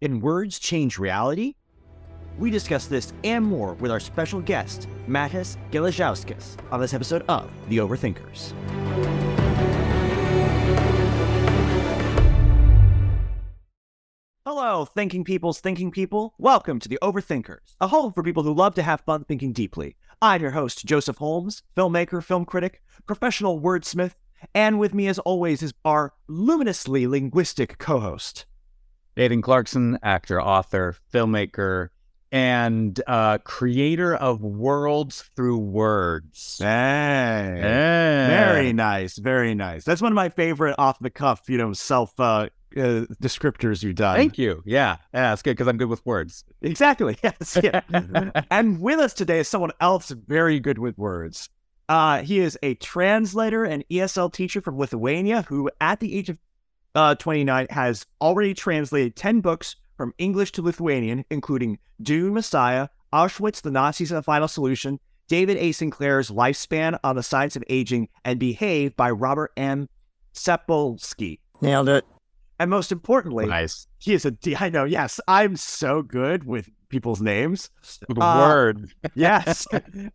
Can words change reality? We discuss this and more with our special guest, Matas Geležauskas, on this episode of The Overthinkers. Hello, thinking people's thinking people. Welcome to The Overthinkers, a home for people who love to have fun thinking deeply. I'm your host, Joseph Holmes, filmmaker, film critic, professional wordsmith, and with me, as always, is our luminously linguistic co host, Nathan Clarkson, actor, author, filmmaker, and uh, creator of worlds through words. Hey, very nice, very nice. That's one of my favorite off the cuff, you know, self uh, uh, descriptors you've done. Thank you. Yeah, yeah, that's good because I'm good with words. Exactly. Yes. Yeah. and with us today is someone else very good with words. Uh, he is a translator and ESL teacher from Lithuania who, at the age of uh, 29, has already translated 10 books from English to Lithuanian, including Dune Messiah, Auschwitz, The Nazis and the Final Solution, David A. Sinclair's Lifespan on the Science of Aging, and Behave by Robert M. Sapolsky. Nailed it. And most importantly, Nice. he is a D. I know, yes, I'm so good with people's names. With Uh, word. Yes.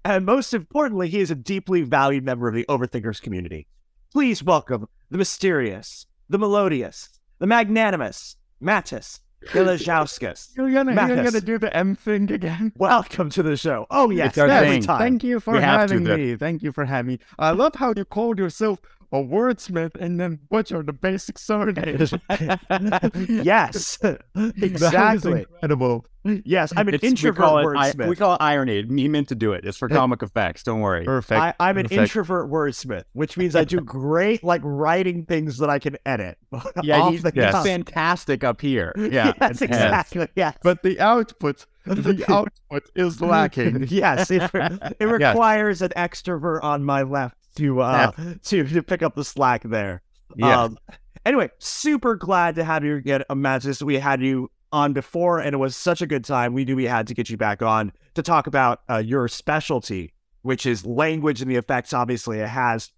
and most importantly, he is a deeply valued member of the Overthinkers community. Please welcome the mysterious, the melodious, the magnanimous Matas Geležauskas. You're gonna, you're gonna do the M thing again. Welcome to the show. Oh, yes, every thing. time. Thank you for We having me. Thank you for having me. I love how you called yourself a wordsmith and then butcher the basic surnames. yes, exactly. incredible. Yes, I'm an It's- we introvert call it, I- wordsmith. we call it irony. He meant to do it. It's for comic effects. Don't worry. Perfect. I, I'm an Perfect. introvert wordsmith, which means I do great like writing things that I can edit. Yeah, he's, the he's fantastic up here. Yeah. yes, exactly. Yes. But the output, the output is lacking. yes, it, it requires an extrovert on my left to uh to, to pick up the slack there. Yeah. Um, anyway, super glad to have you again, Matas. We had you on before, and it was such a good time. We knew we had to get you back on to talk about uh, your specialty, which is language and the effects, obviously, it has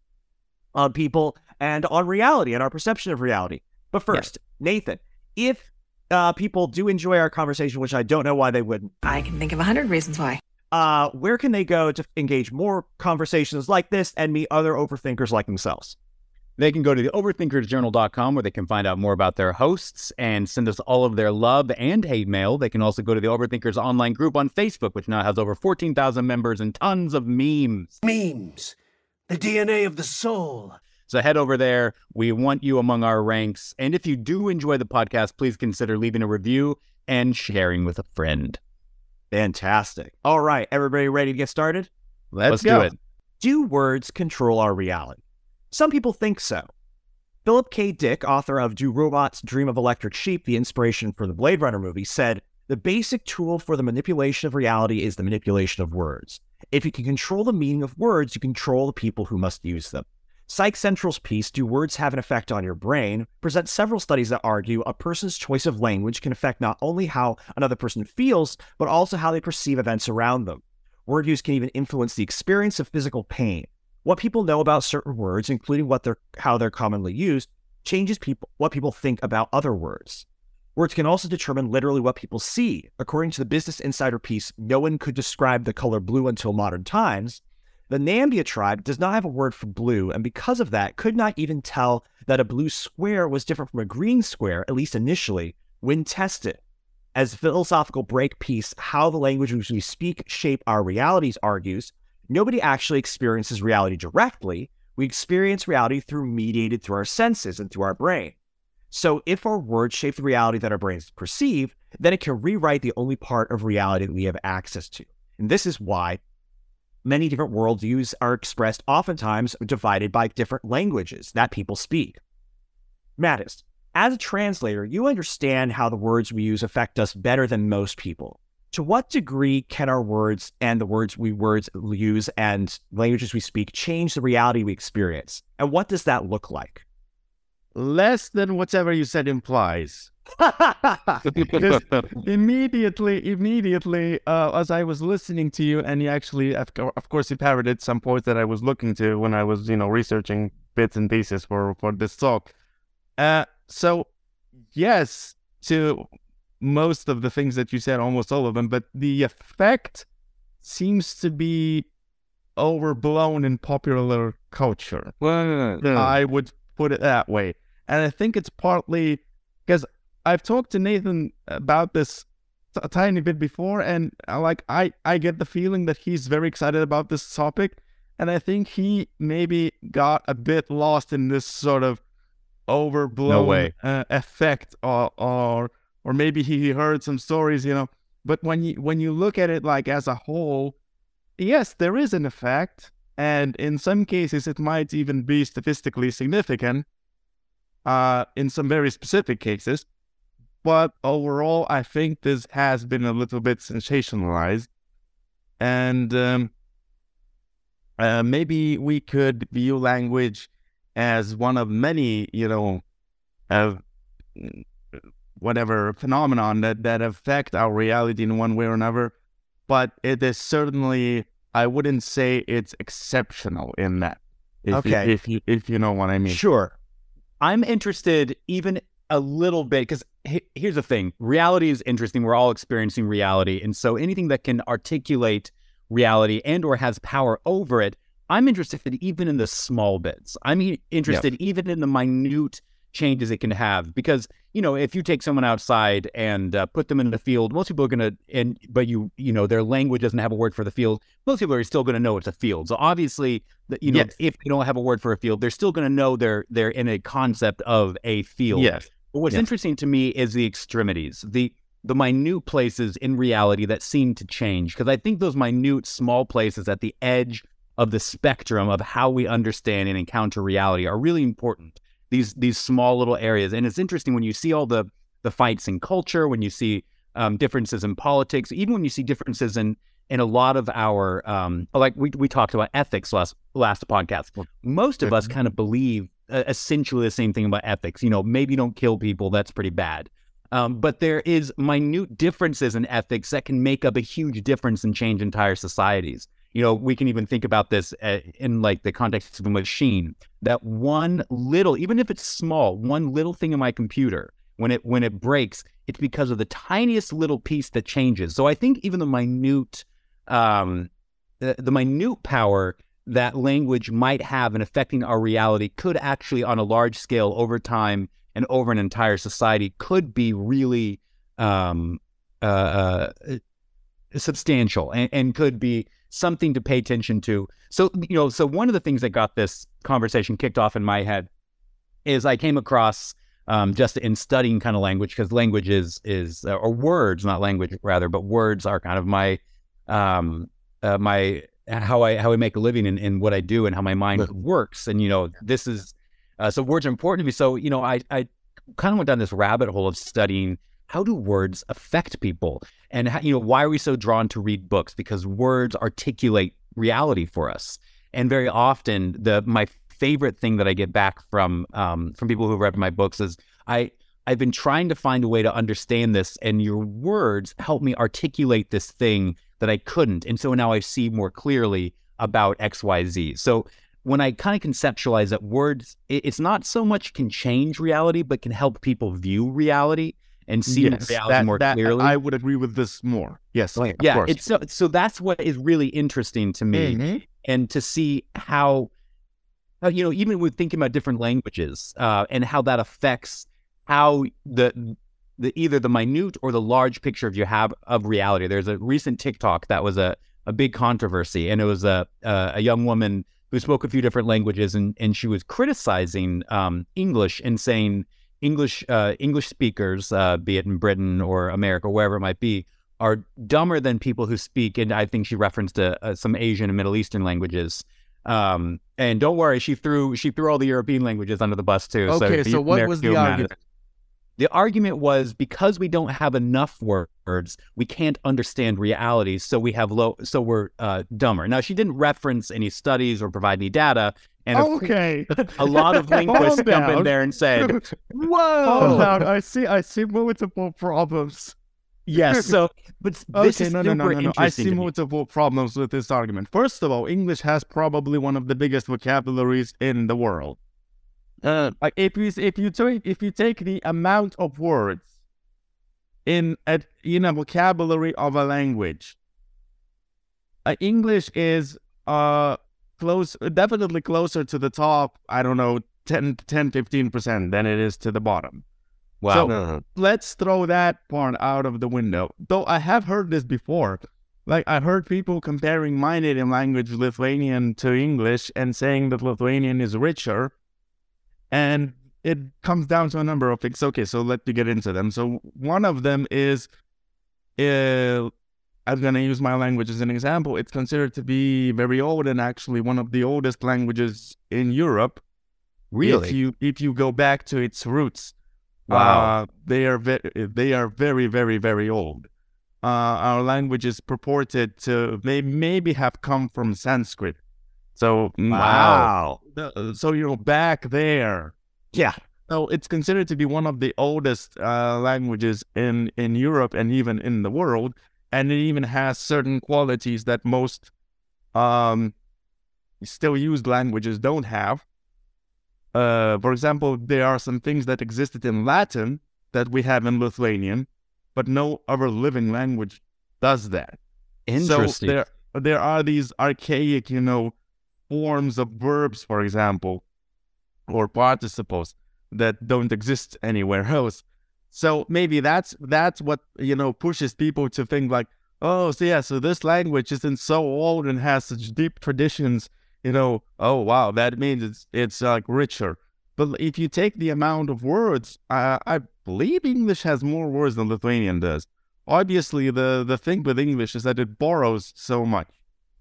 on people and on reality and our perception of reality. But first, Nathan, if uh, people do enjoy our conversation, which I don't know why they wouldn't, I can think of a hundred reasons why. Uh, where can they go to engage more conversations like this and meet other overthinkers like themselves? They can go to the overthinkersjournal.com where they can find out more about their hosts and send us all of their love and hate mail. They can also go to the Overthinkers online group on Facebook, which now has over 14,000 members and tons of memes. Memes. The DNA of the soul. So head over there. We want you among our ranks. And if you do enjoy the podcast, please consider leaving a review and sharing with a friend. Fantastic. All right, everybody ready to get started? Let's, go. do it. Do words control our reality? Some people think so. Philip K. Dick, author of Do Robots Dream of Electric Sheep, the inspiration for the Blade Runner movie, said the basic tool for the manipulation of reality is the manipulation of words. If you can control the meaning of words, you control the people who must use them. Psych Central's piece, Do Words Have an Effect on Your Brain, presents several studies that argue a person's choice of language can affect not only how another person feels, but also how they perceive events around them. Word use can even influence the experience of physical pain. What people know about certain words, including what they're how they're commonly used, changes people what people think about other words. Words can also determine literally what people see. According to the Business Insider piece, no one could describe the color blue until modern times. The Nambia tribe does not have a word for blue, and because of that, could not even tell that a blue square was different from a green square, at least initially, when tested. As philosophical break piece, How the Language Which We Speak Shape Our Realities argues, nobody actually experiences reality directly. We experience reality through mediated through our senses and through our brain. So if our words shape the reality that our brains perceive, then it can rewrite the only part of reality that we have access to. And this is why many different worldviews are expressed oftentimes divided by different languages that people speak. Matas, as a translator, you understand how the words we use affect us better than most people. To what degree can our words and the words we words use and languages we speak change the reality we experience? And what does that look like? Less than whatever you said implies. Because immediately, immediately, uh, as I was listening to you, and you actually, of, course, you parroted some points that I was looking to when I was, you know, researching bits and pieces for for this talk. Uh, so yes, to most of the things that you said, almost all of them, but the effect seems to be overblown in popular culture. Well, I would put it that way. And I think it's partly because I've talked to Nathan about this a tiny bit before, and uh, like I, I get the feeling that he's very excited about this topic, and I think he maybe got a bit lost in this sort of overblown way. Uh, effect, or, or or maybe he heard some stories, you know. But when you when you look at it like as a whole, yes, there is an effect, and in some cases it might even be statistically significant. Uh, in some very specific cases, but overall, I think this has been a little bit sensationalized, and um, uh, maybe we could view language as one of many, you know, of whatever phenomenon that that affect our reality in one way or another. But it is certainly, I wouldn't say it's exceptional in that. If Okay. you, if you if you know what I mean. Sure. I'm interested even a little bit because here's the thing reality is interesting. We're all experiencing reality. And so anything that can articulate reality and or has power over it, I'm interested even in the small bits. I'm interested even in the minute changes it can have because you know if you take someone outside and uh, put them in the field most people are going to and but you you know their language doesn't have a word for the field most people are still going to know it's a field so obviously the- you know Yes. if they don't have a word for a field they're still going to know they're they're in a concept of a field Yes. but what's Yes. interesting to me is the extremities, the the minute places in reality that seem to change. Because I think those minute, small places at the edge of the spectrum of how we understand and encounter reality are really important. These these small little areas, and it's interesting when you see all the the fights in culture, when you see um, differences in politics, even when you see differences in in a lot of our um, like we we talked about ethics last last podcast. Most of us kind of believe uh, essentially the same thing about ethics. You know, maybe don't kill people. That's pretty bad. Um, but there is minute differences in ethics that can make up a huge difference and change entire societies. You know, we can even think about this uh, in like the context of a machine. That one little, even if it's small, one little thing in my computer, when it when it breaks, it's because of the tiniest little piece that changes. So I think even the minute, um, the, the minute power that language might have in affecting our reality could actually, on a large scale, over time and over an entire society, could be really um, uh, uh, substantial and, and could be something to pay attention to. So, you know, so one of the things that got this conversation kicked off in my head is I came across um, just in studying kind of language because language is is uh, or words, not language rather, but words are kind of my um, uh, my how I how I make a living in, in what I do and how my mind works. And you know, this is uh, so words are important to me. So you know, I I kind of went down this rabbit hole of studying how do words affect people? And how, you know why are we so drawn to read books? Because words articulate reality for us. And very often the my favorite thing that I get back from um, from people who've read my books is I I've been trying to find a way to understand this and your words help me articulate this thing that I couldn't and so now I see more clearly about XYZ so when I kind of conceptualize that words, it- it's not so much can change reality, but can help people view reality and see yes, reality that, more that- clearly. I would agree with this more. Yes, of yeah, course. it's so so that's what is really interesting to me, Mhm. and to see how, how you know, even with thinking about different languages uh, and how that affects how the the either the minute or the large picture of you have of reality. There's a recent TikTok that was a a big controversy, and it was a a, a young woman who spoke a few different languages, and and she was criticizing um, English and saying English uh, English speakers, uh, be it in Britain or America, wherever it might be, are dumber than people who speak. And I think she referenced uh, uh, some Asian and Middle Eastern languages. Um, and don't worry, she threw she threw all the European languages under the bus too. okay, so, you- what was the argument? the argument was because we don't have enough words, we can't understand reality, so we have low, so we're uh, dumber. Now, she didn't reference any studies or provide any data, and okay. a lot of linguists Calm jump in there and said, "Whoa. I see. I see multiple problems. yes." So, but this Okay, is no, no, super no, no, no. I see multiple problems with this argument. First of all, English has probably one of the biggest vocabularies in the world. Uh, like if you if you take if you take the amount of words in a in a vocabulary of a language. Uh, English is uh close definitely closer to the top, I don't know, 10 10 15% than it is to the bottom. Wow. So Uh, let's throw that part out of the window. Though I have heard this before. Like I heard people comparing my native language Lithuanian to English and saying that Lithuanian is richer. And it comes down to a number of things. Okay, so let me get into them. So one of them is uh, I'm gonna use my language as an example. It's considered to be very old and actually one of the oldest languages in Europe. really? If you if you go back to its roots, Wow. uh, they are very they are very very very old. Uh, our language is purported to may, maybe have come from Sanskrit. So mm, Wow. uh, so you know back there. Yeah. So it's considered to be one of the oldest uh, languages in in Europe and even in the world, and it even has certain qualities that most um, still used languages don't have. Uh, for example, there are some things that existed in Latin that we have in Lithuanian, but no other living language does that. Interesting. So there, there are these archaic, you know, forms of verbs, for example, or participles that don't exist anywhere else. So maybe that's that's what you know pushes people to think like, oh, so yeah, so this language isn't so old and has such deep traditions. You know, oh wow, that means it's it's like richer. But if you take the amount of words, I, I believe English has more words than Lithuanian does. Obviously, the the thing with English is that it borrows so much.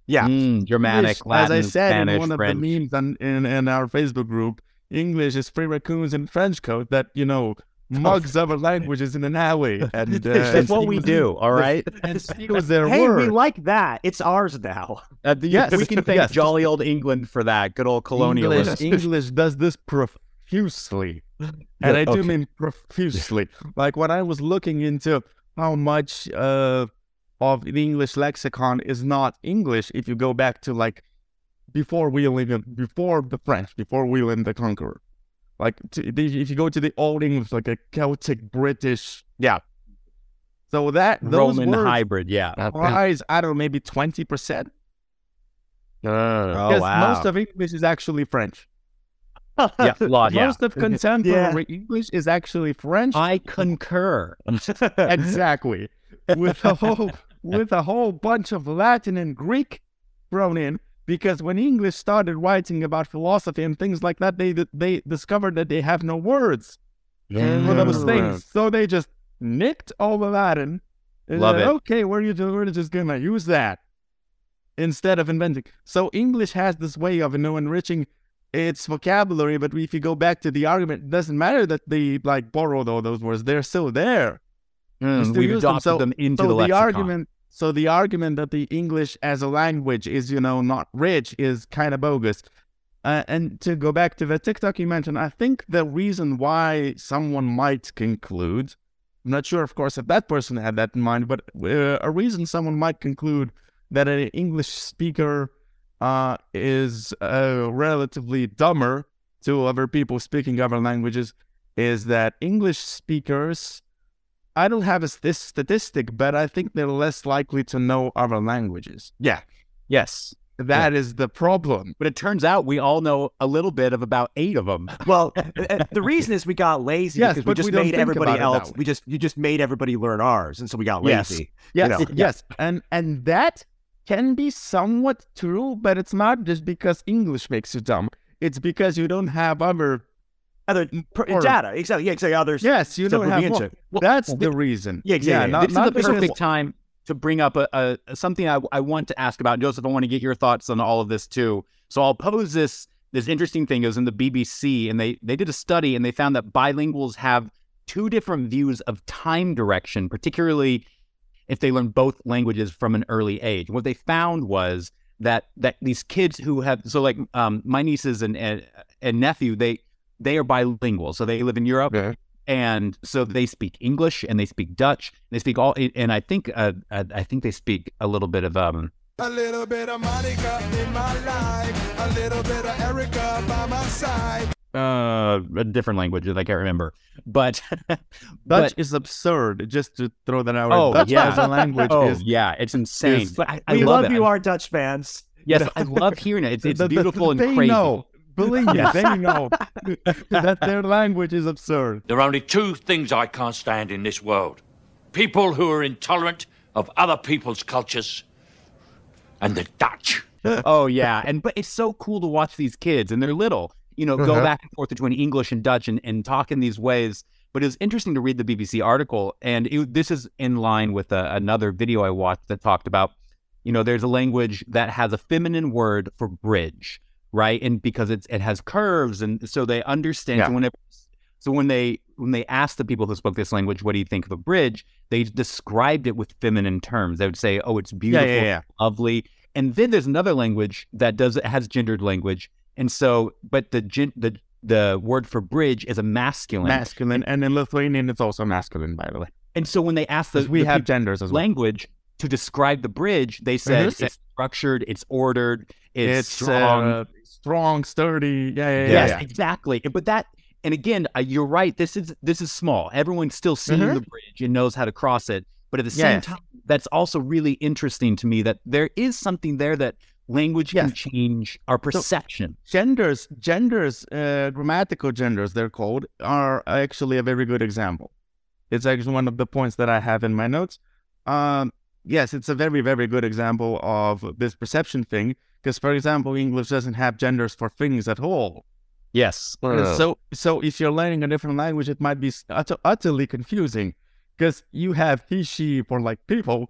Yeah. Mm, Germanic, English, Latin, as I said Spanish, in one of French. the memes on, in in our Facebook group, English is free raccoons in French code that you know mugs other languages in an alley and uh, That's what we do, all right? and steals their Hey, word. we like that. It's ours now. Uh, the- Yes, we can thank yes. jolly old England for that. Good old colonialism. English, English does this profusely, and I do okay. mean profusely. like when I was looking into how much uh, of the English lexicon is not English, if you go back to like before William, before the French, before William the Conqueror, like to, the- if you go to the Old English, like a Celtic British, Yeah. So that those Roman words hybrid, yeah. rise, I don't know, maybe twenty percent. Ah. Oh, Because wow. most of English is actually French. Yeah, a lot, yeah. Most of contemporary English is actually French. I concur. exactly. With a whole with a whole bunch of Latin and Greek thrown in. Because when English started writing about philosophy and things like that, they they discovered that they have no words for those things. So they just nicked all the Latin. and Love said, it. Okay, we're, we're just gonna use that instead of inventing. So English has this way of you know enriching its vocabulary, but if you go back to the argument, it doesn't matter that they like borrowed all those words; they're still there. Mm, we've use them. adopted So- them into so the the, argument, so the argument that the English as a language is you know not rich is kind of bogus. Uh, and to go back to the TikTok you mentioned, I think the reason why someone might conclude, I'm not sure, of course, if that person had that in mind, but uh, a reason someone might conclude that an English speaker uh, is uh, relatively dumber to other people speaking other languages is that English speakers, I don't have a st- statistic, but I think they're less likely to know other languages. yeah. Yes. That is the problem. But it turns out we all know a little bit of about eight of them. Well, uh, uh, the reason is we got lazy Yes, because we just we made everybody about it that else. We just you just made everybody learn ours, and so we got Yes. lazy. Yes, know. yes, and and that can be somewhat true, but it's not just because English makes you dumb. It's because you don't have other. Other per, Or- data, exactly. Yeah, exactly. Others. Yes, you don't have. more. Well, That's well, the reason. Yeah, exactly. not, this is not the because- perfect time to bring up a, a something I, I want to ask about. Joseph, I want to get your thoughts on all of this too. So I'll pose this this interesting thing. It was in the BBC, and they they did a study, and they found that bilinguals have two different views of time direction, particularly if they learn both languages from an early age. What they found was that that these kids who have so like um, my nieces and, and and nephew they they are bilingual, so they live in Europe Okay. and so they speak English and they speak Dutch. They speak all, and I think uh, uh, I think they speak a little bit of um. A little bit of Monica in my life, a little bit of Erica by my side. uh, a different language that I can't remember. But Dutch but, is absurd. Just to throw that out. Oh, Dutch yeah. as a language oh is yeah, it's insane. is- I, I we love, love, you, I- our Dutch fans. yes, I love hearing it. It's, it's The- the- beautiful and they crazy. know. Believe me, they know that their language is absurd. There are only two things I can't stand in this world people who are intolerant of other people's cultures and the Dutch. oh yeah, and but it's so cool to watch these kids, and they're little. You know, go Uh-huh. back and forth between English and Dutch, and, and talk in these ways. But it was interesting to read the BBC article, and it, this is in line with a, another video I watched that talked about, you know, there's a language that has a feminine word for bridge, right? And because it's it has curves, and so they understand. Yeah. So whenever, so when they when they asked the people who spoke this language, what do you think of a bridge? They described it with feminine terms. They would say, "Oh, it's beautiful, yeah. lovely." And then there's another language that does has gendered language, and so but the the the word for bridge is a masculine. Masculine, and in Lithuanian, it's also masculine, by the way. and so when they asked the, we the have genders as well. language to describe the bridge, they said Mhm. it's structured, it's ordered, it's, It's strong. uh, strong, sturdy. Yeah, yeah, yeah. yes, yeah. exactly. But that, and again, you're right. This is this is small. Everyone's still seeing Mhm. the bridge and knows how to cross it. But at the same time, that's also really interesting to me that there is something there that language can change our perception. genders genders uh, grammatical genders they're called are actually a very good example it's actually one of the points that i have in my notes um, yes it's a very very good example of this perception thing because for example english doesn't have genders for things at all Yes. And so so if you're learning a different language it might be utter, utterly confusing because you have he she for like people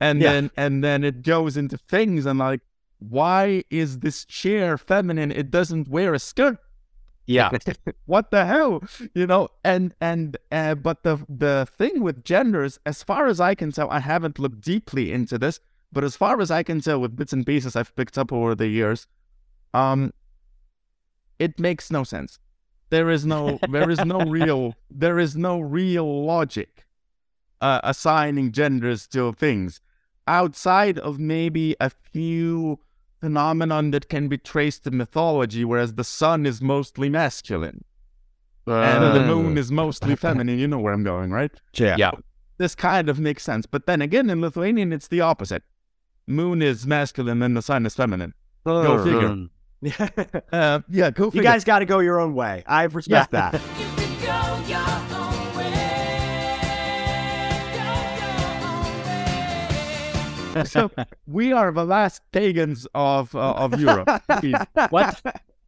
and Yeah. then and then it goes into things and like why is this chair feminine it doesn't wear a skirt Yeah. what the hell you know and and uh, but the the thing with genders as far as i can tell i haven't looked deeply into this but as far as i can tell with bits and pieces i've picked up over the years um it makes no sense. There is no there is no real there is no real logic uh, assigning genders to things. Outside of maybe a few phenomenon that can be traced to mythology whereas the sun is mostly masculine and the moon is mostly feminine you know where i'm going right? Yeah. Yeah. this kind of makes sense. But then again in lithuanian it's the opposite moon is masculine and the sun is feminine go figure Mm. uh, yeah go you guys got to go your own way. I respect that. so we are the last pagans of uh, of Europe. We, What?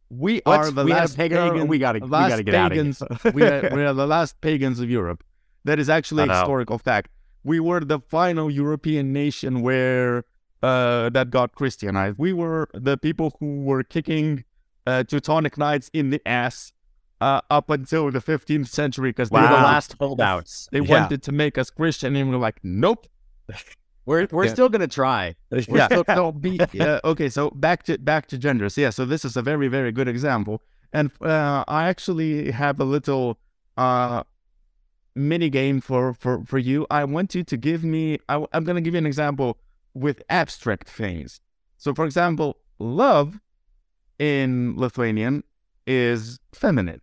we What? are the We last pagan- pagan. we gotta- we last gotta get outta here. pagans. we, are, we are the last pagans of Europe. That is actually a historical fact. We were the final European nation where uh, that got Christianized. We were the people who were kicking uh, Teutonic Knights in the ass uh, up until the 15th century because We're they, the last holdouts. they Yeah. wanted to make us Christian, and we're like, nope. We're we're Yeah. still gonna try. yeah. So, so be, uh, okay. So back to back to genders. Yeah. So this is a very very good example, and uh, I actually have a little uh, mini game for for for you. I want you to give me. I, I'm going to give you an example with abstract things. So, for example, love in Lithuanian is feminine.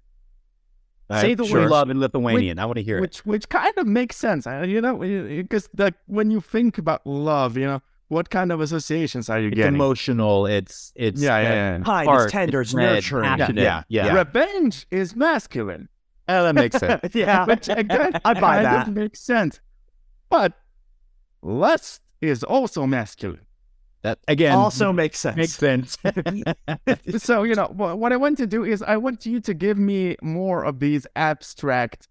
Say the Sure. word love in Lithuanian. I want to hear it. which which kind of makes sense, uh, you know, because like when you think about love, you know, what kind of associations are you It's getting? emotional. It's it's Yeah, yeah, uh, yeah. Kind, heart, it's tender, it's red, nurturing. passionate. Yeah, yeah. Revenge is masculine. Oh, that makes sense. yeah. Which again, I buy kind that. Of makes sense. But lust is also masculine. that again also makes sense. makes sense. so you know wha- what I want to do is I want you to give me more of these abstract.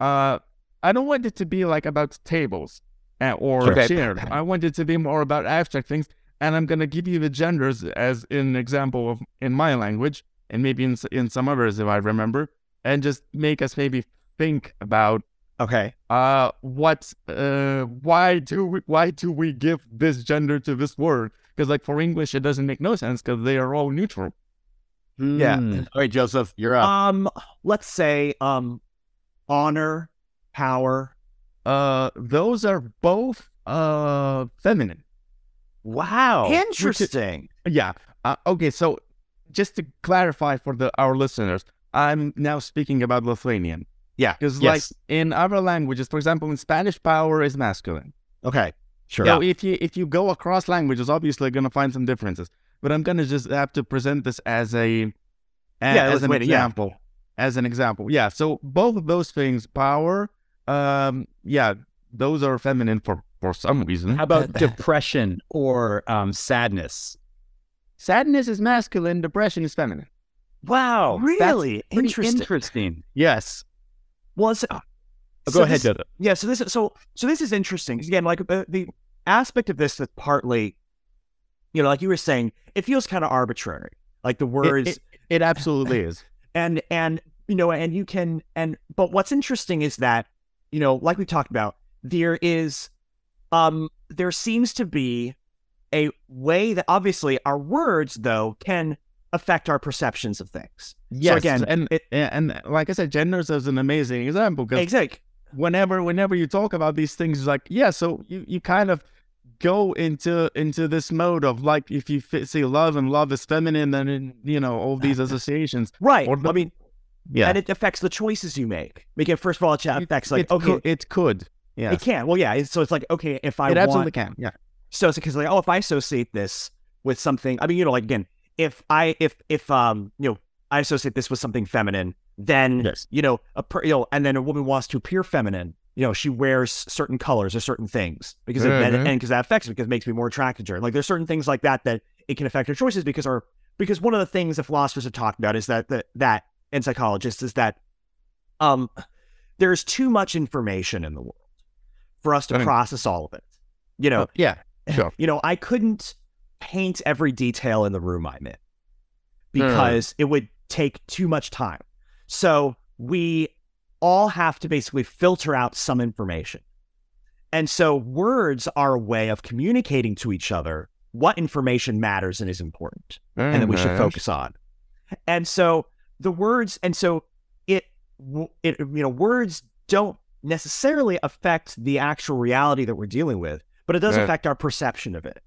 Uh, I don't want it to be like about tables uh, or Sure. Okay. chairs. I want it to be more about abstract things, and I'm gonna give you the genders as an example of in my language, and maybe in in some others if I remember, and just make us maybe think about Okay. uh what uh why do we why do we give this gender to this word because like for english it doesn't make no sense because they are all neutral Yeah. Mm. All right, Joseph, you're up. Um, let's say um, honor, power. uh those are both uh feminine Wow. Interesting. yeah uh, okay so just to clarify for the our listeners I'm now speaking about Lithuanian. Yeah. Because Yes. like in other languages, for example, in Spanish, power is masculine. Okay. Sure. So if you if you go across languages, obviously you're gonna find some differences. But I'm gonna just have to present this as a, a- Yeah, as an Lithuanian, yeah. example. As an example. Yeah. So both of those things, power, um, yeah, those are feminine for for some reason. How about depression or um, sadness? Sadness is masculine, depression is feminine. Wow. Really interesting. interesting. Yes. Well, it's, Oh, so go ahead, this- Yeah, so this is so so this is interesting. Again, like uh, the aspect of this that partly, you know, like you were saying, it feels kind of arbitrary. Like the It, words it, it absolutely is. and and you know, and you can and but what's interesting is that you know, like we talked about, there is, um, there seems to be a way that obviously our words though can affect our perceptions of things. Yes. again, and it- and like I said, genders is an amazing example because Exactly. whenever whenever you talk about these things it's like yeah so you, you kind of go into into this mode of like if you say love and love is feminine then in, you know all these associations Right. Or I mean, yeah and it affects the choices you make. Because first of all, it affects like it, okay, could, it could yeah It can. Well, yeah. So it's like, okay, if I it absolutely can yeah so it's because like, oh, if I associate this with something, I mean, you know, like again, if I, if, if, um, you know, I associate this with something feminine, then, Yes. you know, a, per, you know, and then a woman wants to appear feminine, you know, she wears certain colors or certain things because, it, and, Mhm. and because that affects it because it makes me more attracted to her. Like there's certain things like that that it can affect her choices because our, because one of the things that philosophers have talked about is that, that, that, and psychologists is that, um, there's too much information in the world for us to Right. process all of it. You know, Uh, yeah sure you know, I couldn't paint every detail in the room I'm in hmm. because it would take too much time. So we all have to basically filter out some information. And so words are a way of communicating to each other what information matters and is important and that we hmm, should focus on. And so the words, and so it, it, you know, words don't necessarily affect the actual reality that we're dealing with, but it does Right. affect our perception of it.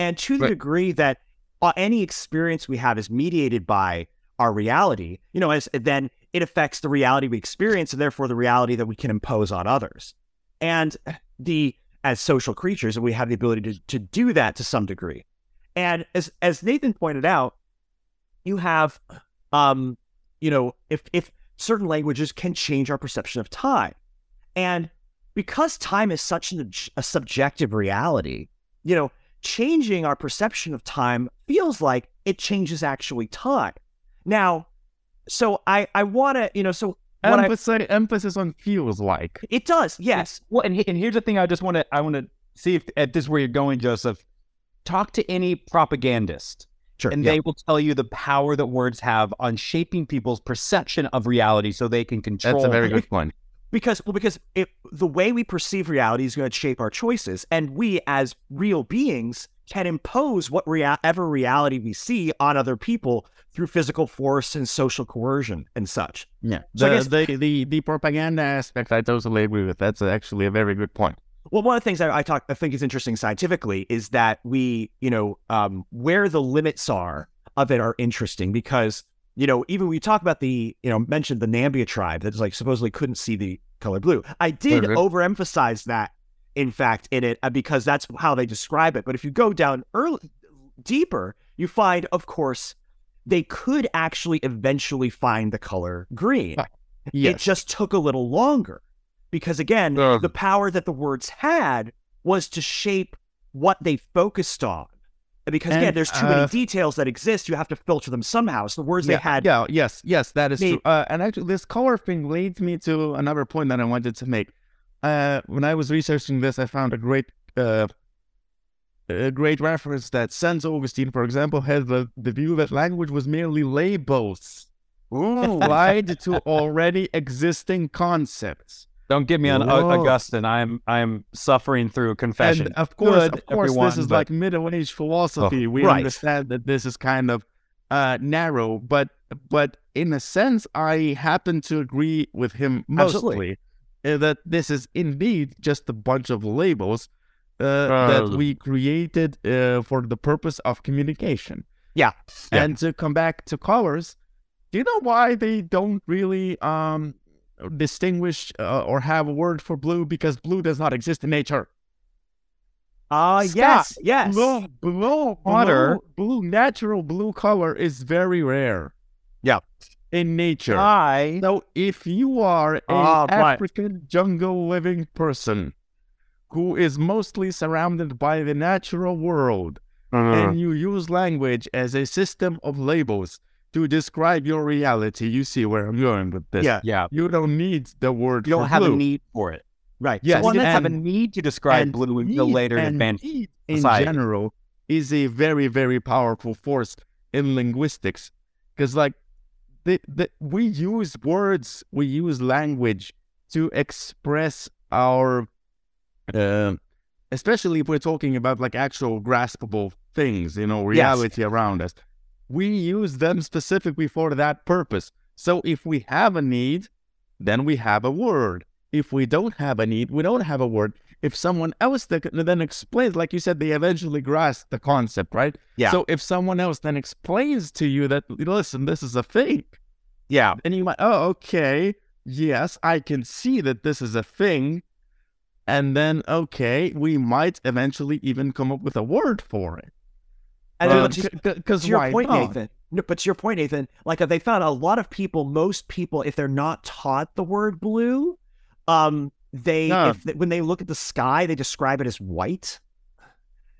And to the Right. degree that uh, any experience we have is mediated by our reality, you know, as then it affects the reality we experience and therefore the reality that we can impose on others. And the as social creatures, we have the ability to, to do that to some degree. And as as Nathan pointed out, you have um, you know, if if certain languages can change our perception of time. And because time is such an, a subjective reality, you know, changing our perception of time feels like it changes actually time. Now, so I I want to, you know, so what I, emphasis, emphasis on feels like it does, yes. Well, and, and here's the thing I just want to I want to see if at this where you're going, Joseph. Talk to any propagandist, Sure. and yeah. they will tell you the power that words have on shaping people's perception of reality, so they can control. that's a very good point because well because it, the way we perceive reality is going to shape our choices and we as real beings can impose what rea- ever reality we see on other people through physical force and social coercion and such. Yeah. So the, guess- the, the the propaganda aspect i totally agree with. That's actually a very good point. Well one of the things I, I talk i think is interesting scientifically is that we you know um, where the limits are of it are interesting because you know even when we talk about the you know mentioned the nambia tribe that's like supposedly couldn't see the color blue i did Mhm. overemphasize that in fact in it uh, because that's how they describe it. But if you go down early deeper you find of course they could actually eventually find the color green. Ah, it just took a little longer because again Uh. the power that the words had was to shape what they focused on because again And, there's too many uh, details that exist you have to filter them somehow so the words yeah, they had yeah yes yes that is made- true uh, and actually this color thing leads me to another point that i wanted to make uh, when i was researching this i found a great uh, a great reference that St. Augustine, for example, had the, the view that language was merely labels applied to already existing concepts. Don't get me on Whoa. Augustine. I'm I'm suffering through confession. And of course, Good, of course, everyone, this is but- like middle age philosophy. we right. understand that this is kind of uh, narrow, but but in a sense, I happen to agree with him mostly uh, that this is indeed just a bunch of labels uh, that Uh. we created uh, for the purpose of communication. Yeah. Yeah. And to come back to colors, Do you know why they don't really um distinguish uh, or have a word for blue? Because blue does not exist in nature. Uh, yes, yes. Blue, blue, Water. blue, blue, natural blue color is very rare. Yeah. in nature. I So if you are a Ah, right. African jungle living person who is mostly surrounded by the natural world and you use language as a system of labels to describe your reality, you see where I'm going with this. Yeah. Yeah. You don't need the word You don't for have blue. a need for it. right. Yes, So we didn't have a need to describe and blue until need- later in and advanced need in society. general is a very very powerful force in linguistics because like the, the we use words we use language to express our uh, especially if we're talking about like actual graspable things you know reality around us we use them specifically for that purpose so if we have a need then we have a word if we don't have a need we don't have a word if someone else then explains, like you said, they eventually grasp the concept, right? Yeah. So if someone else then explains to you that, listen, this is a thing, Yeah. and you might, oh, okay, yes, I can see that this is a thing, and then okay, we might eventually even come up with a word for it. And Um, Because your point, not? Nathan. No, but to your point, Nathan, like they found a lot of people, most people, if they're not taught the word blue, um, they No. if they, when they look at the sky, they describe it as white.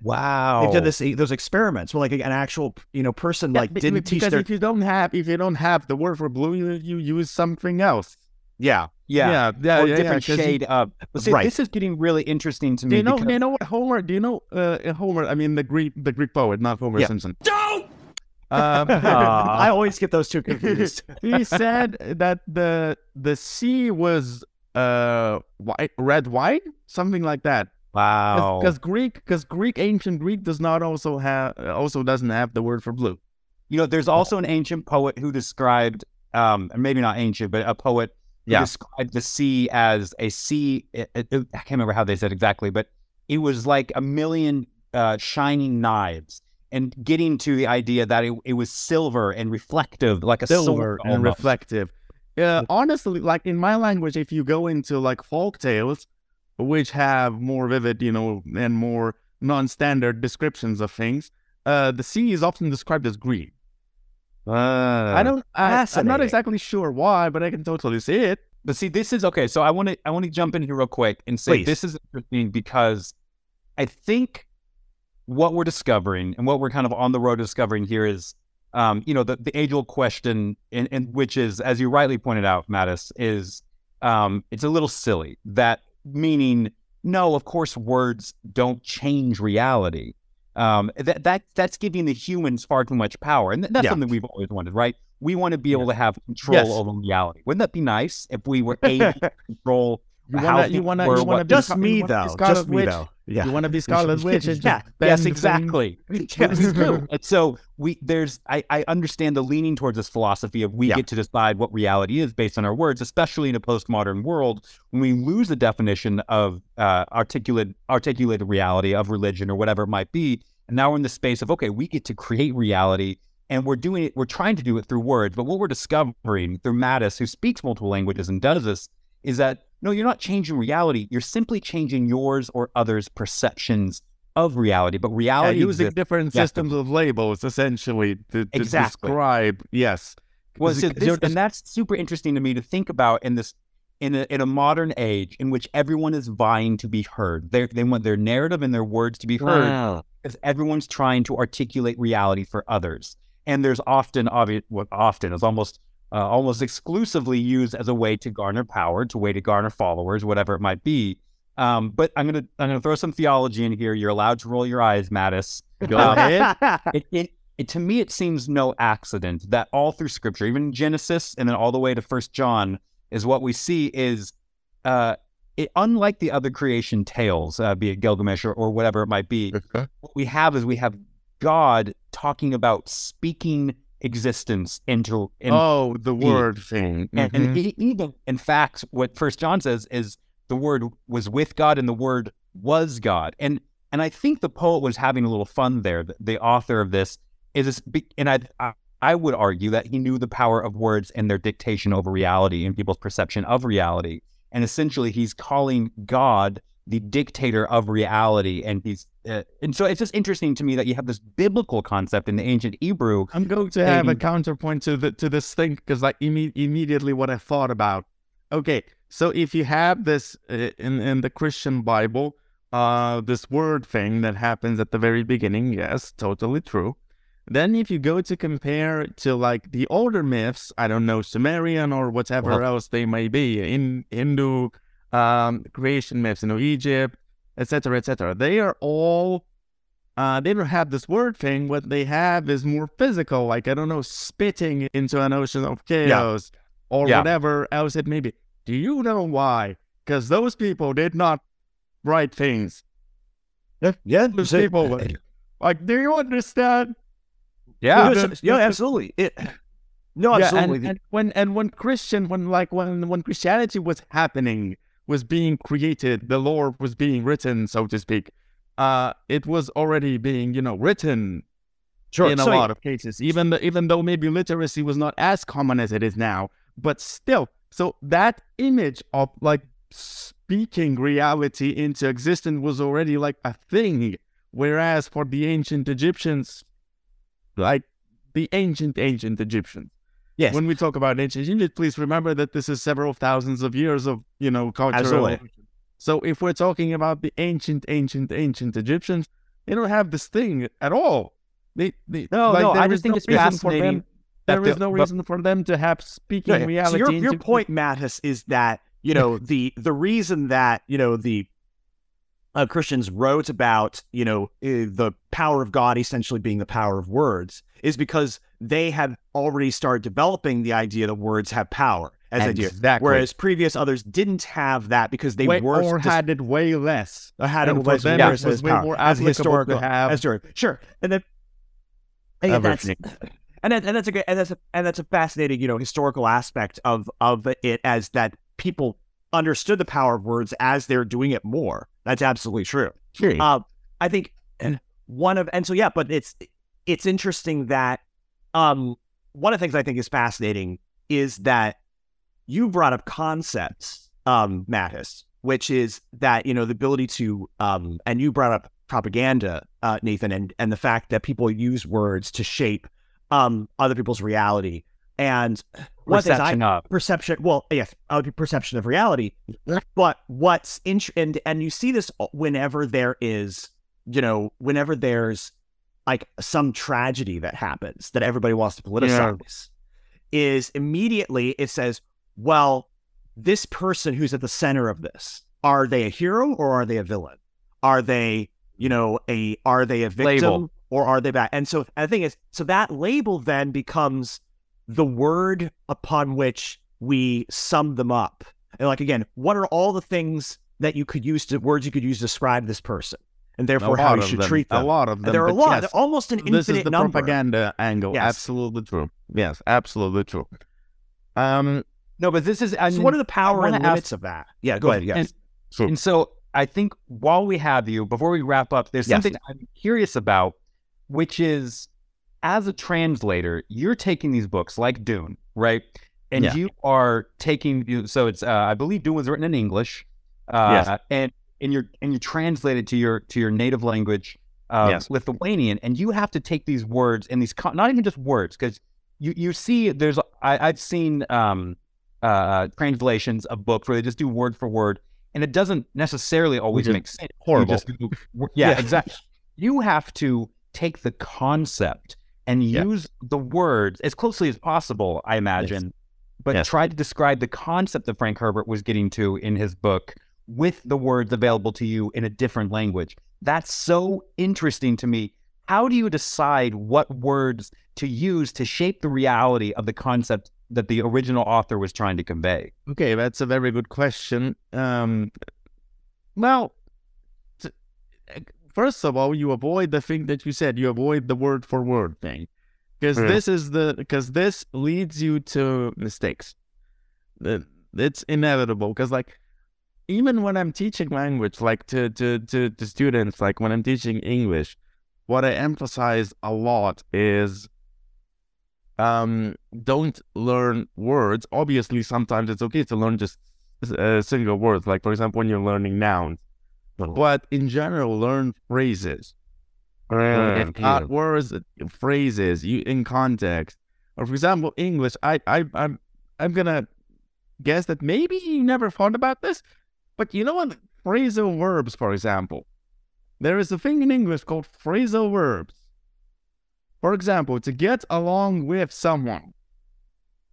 Wow. They've done this those experiments where like an actual you know person Yeah, like didn't teach because their if you don't have if you don't have the word for blue, you, you use something else. yeah Yeah. yeah, yeah, or yeah, different 'cause you- shade of. But see, Right. this is getting really interesting to me. Do me. you know? because- Do you know what Homer? Do you know uh, Homer? I mean the Greek, the Greek poet, not Homer Yeah. Simpson. Don't! Um, I always get those two confused. he said that the the sea was uh white, red white, something like that. wow. Because Greek, because Greek, ancient Greek does not also have also doesn't have the word for blue. You know, there's also an ancient poet who described, um, maybe not ancient, but a poet who Yeah. described the sea as a sea. It, it- it- I can't remember how they said exactly, but it was like a million uh, shining knives, and getting to the idea that it, it was silver and reflective, like a Silver and almost. reflective. Yeah, honestly, like in my language, if you go into like folk tales, which have more vivid, you know, and more non-standard descriptions of things, uh, the sea is often described as green. I don't. I, I'm not exactly sure why, but I can totally see it. But see, this is okay. So I want to I want to jump in here real quick and say Please. this is interesting because I think what we're discovering and what we're kind of on the road discovering here is, um, you know, the, the age old question, in, in which is, as you rightly pointed out, Matas, is um, it's a little silly. That meaning, no, of course, words don't change reality. Um, that that that's giving the humans far too much power, and that's Yeah. something we've always wanted, right? We want to be able to have control Yes. over reality. Wouldn't that be nice if we were able to control You wanna, you wanna, you wanna be Just me though. Scarlet Just me Witch? though. Yeah. You want to be Scarlet Witch? And yeah, yes, exactly. Yes, true. And so we there's I, I understand the leaning towards this philosophy of we Yeah. get to decide what reality is based on our words, especially in a postmodern world when we lose the definition of uh, articulate articulated reality of religion or whatever it might be. And now we're in the space of okay, we get to create reality and we're doing it, we're trying to do it through words. But what we're discovering through Matas, who speaks multiple languages and does this, is that no, you're not changing reality. You're simply changing yours or others' perceptions of reality. But Yeah, reality using exists. different Yes. systems of labels essentially to, to Exactly. describe. Yes. Well, so this, and that's super interesting to me to think about in this in a, in a modern age in which everyone is vying to be heard. They they want their narrative and their words to be heard Wow. because everyone's trying to articulate reality for others. And there's often obvious what often is almost uh, almost exclusively used as a way to garner power, to way to garner followers, whatever it might be. Um, but I'm gonna I'm gonna throw some theology in here. You're allowed to roll your eyes, Matas. Go Um, ahead. it, it, it to me it seems no accident that all through scripture even genesis and then all the way to first john is what we see is uh it, unlike the other creation tales uh, be it gilgamesh or, or whatever it might be what we have is we have god talking about speaking existence into in, oh, the word thing. and, Mhm. and even in fact what first john says is the word was with god and the word was god and and i think the poet was having a little fun there the, the author of this is this be- and I, I I would argue that he knew the power of words and their dictation over reality and people's perception of reality. And essentially, he's calling God the dictator of reality. And he's uh, and so it's just interesting to me that you have this biblical concept in the ancient Hebrew. I'm going to have a counterpoint to the to this thing because like imme- immediately what I thought about. Okay, so if you have this uh, in in the Christian Bible, uh, this word thing that happens at the very beginning, yes, totally true. Then if you go to compare to like the older myths, I don't know Sumerian or whatever Uh-huh. else they may be, in Hindu um, creation myths, you know Egypt, etc., etc. They are all uh, they don't have this word thing. What they have is more physical, like I don't know, spitting into an ocean of chaos or Yeah. whatever else it may be. Do you know why? Because those people did not write things. Yeah, yeah. Those people, like, like, do you understand? Yeah. No, yeah, absolutely. It, no, Yeah, absolutely. and, and when and when Christian, when like when when Christianity was happening, was being created, the lore was being written, so to speak. Uh, it was already being, you know, written sure. in a so, lot of cases, even even though maybe literacy was not as common as it is now, but still. So that image of like speaking reality into existence was already like a thing, whereas for the ancient Egyptians, like the ancient ancient Egyptians. Yes. When we talk about ancient Egypt, please remember that this is several thousands of years of you know cultural. Absolutely. So if we're talking about the ancient, ancient, ancient Egyptians, they don't have this thing at all. They, they No, like, no, I just think no it's fascinating them- There is the- no but- reason for them to have speaking Yeah, yeah. reality. So your, your point, Matas, is that you know the the reason that you know the uh, Christians wrote about you know uh, the power of God essentially being the power of words is because they had already started developing the idea that words have power as they do, whereas previous others didn't have that because they way, were or just- had it way less. uh, had it and for was, them yeah, it was as way power, more as historical to have as historical. Sure, and then and that's and that, and that's a good and that's a and that's a fascinating you know historical aspect of of it as that people understood the power of words as they're doing it more. That's absolutely true. Uh, I think and one of and so yeah, but it's it's interesting that um one of the things I think is fascinating is that you brought up concepts, um, Matas, which is that you know the ability to um and you brought up propaganda, uh, Nathan, and and the fact that people use words to shape um other people's reality and one the I- Perception of. perception well yes uh, perception of reality but what's int- and and you see this whenever there is you know whenever there's like some tragedy that happens that everybody wants to politicize is immediately it says well this person who's at the center of this are they a hero or are they a villain are they you know a are they a victim Label. or are they bad and so and the thing is so that label then becomes the word upon which we sum them up. And like again, what are all the things that you could use to words you could use to describe this person, and therefore how you should them, treat them? A lot of them. There are a lot, yes, almost an infinite number. this is the number. propaganda angle. Yes. Absolutely true. Yes, absolutely true. Um, No, but this is. I So mean, what are the power and ask- limits of that? Yeah, go ahead. Yes. And, Sure. and so I think while we have you, before we wrap up, there's Yes. something I'm curious about, which is as a translator, you're taking these books like Dune, right? And Yeah. you are taking. So it's uh, I believe Dune was written in English. Uh, Yes. And and you're and you translate it to your to your native language, uh, Yes. Lithuanian, and you have to take these words and these not even just words because you you see there's I, I've seen um uh translations of books where they just do word for word and it doesn't necessarily always make sense. Horrible. just yeah, Yeah. exactly. You have to take the concept and Yeah. use the words as closely as possible, I imagine, but Yes. try to describe the concept that Frank Herbert was getting to in his book with the words available to you in a different language. That's so interesting to me. How do you decide what words to use to shape the reality of the concept that the original author was trying to convey? Okay, that's a very good question. Um, well, t- first of all, you avoid the thing that you said. You avoid the word for word thing, because Mhm. this is the because this leads you to mistakes. It's inevitable because like even when I'm teaching language, like to to to to students, like when I'm teaching English, what I emphasize a lot is um, don't learn words. Obviously, sometimes it's okay to learn just uh, single words, like for example, when you're learning nouns. But in general, learn phrases. Not words, phrases. You in context. Or for example, English. I I I'm I'm gonna guess that maybe you never thought about this, but you know what? Phrasal verbs, for example. There is a thing in English called phrasal verbs. For example, to get along with someone.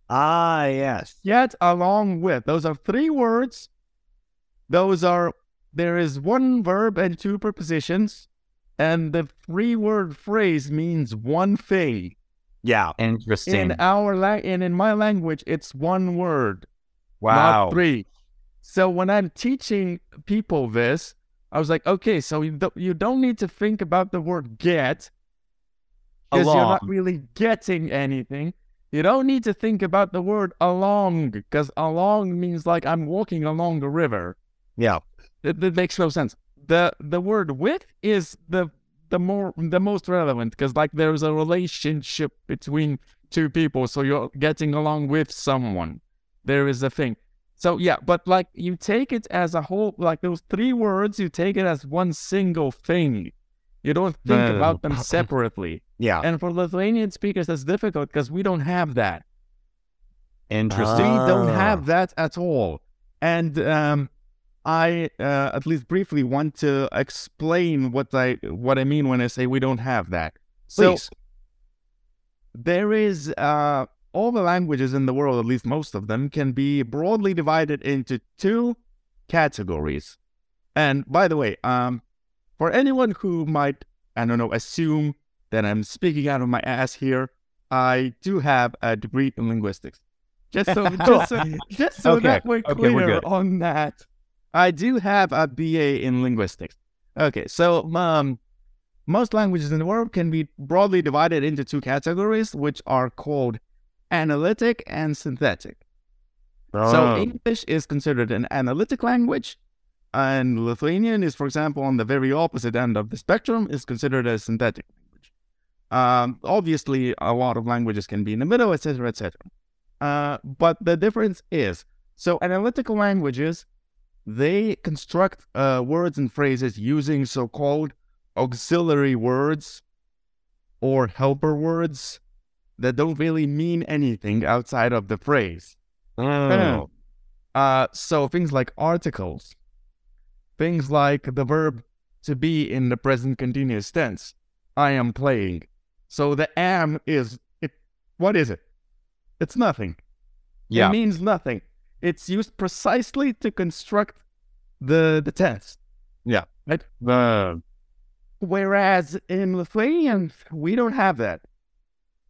Ah, yes. Get along with. Those are three words. Those are, there is one verb and two prepositions. And the three word phrase means one thing. Yeah. Interesting. In our la- and in my language, it's one word, wow. not three. So when I'm teaching people this, I was like, okay, so you don't, you don't need to think about the word get because you're not really getting anything. You don't need to think about the word along because along means like I'm walking along the river. Yeah. It, it makes no sense. The the word with is the the more the most relevant because like there's a relationship between two people, so you're getting along with someone. There is a thing. So yeah, but like you take it as a whole, like those three words, you take it as one single thing. You don't think No. about them separately. Yeah. And for Lithuanian speakers, that's difficult because we don't have that. Interesting. We don't Ah. have that at all. And um, I, uh, at least briefly, want to explain what I what I mean when I say we don't have that. Please. So there is uh, all the languages in the world, at least most of them, can be broadly divided into two categories. And by the way, um, for anyone who might, I don't know, assume that I'm speaking out of my ass here, I do have a degree in linguistics. Just so, just so, just so Okay, that we're okay, we're clear on that. I do have a BA in linguistics. Okay, so um, most languages in the world can be broadly divided into two categories, which are called analytic and synthetic. So Oh. English is considered an analytic language, and Lithuanian is, for example, on the very opposite end of the spectrum, is considered a synthetic language. Um, obviously, a lot of languages can be in the middle, etc., etc. Uh, but the difference is, so analytical languages, they construct uh, words and phrases using so-called auxiliary words or helper words that don't really mean anything outside of the phrase. Oh. Uh, so things like articles, things like the verb to be in the present continuous tense. I am playing. So the am is it. What is it? It's nothing. Yeah. It means nothing. It's used precisely to construct the the tense. Yeah. Right. Uh, Whereas in Lithuanian, we don't have that.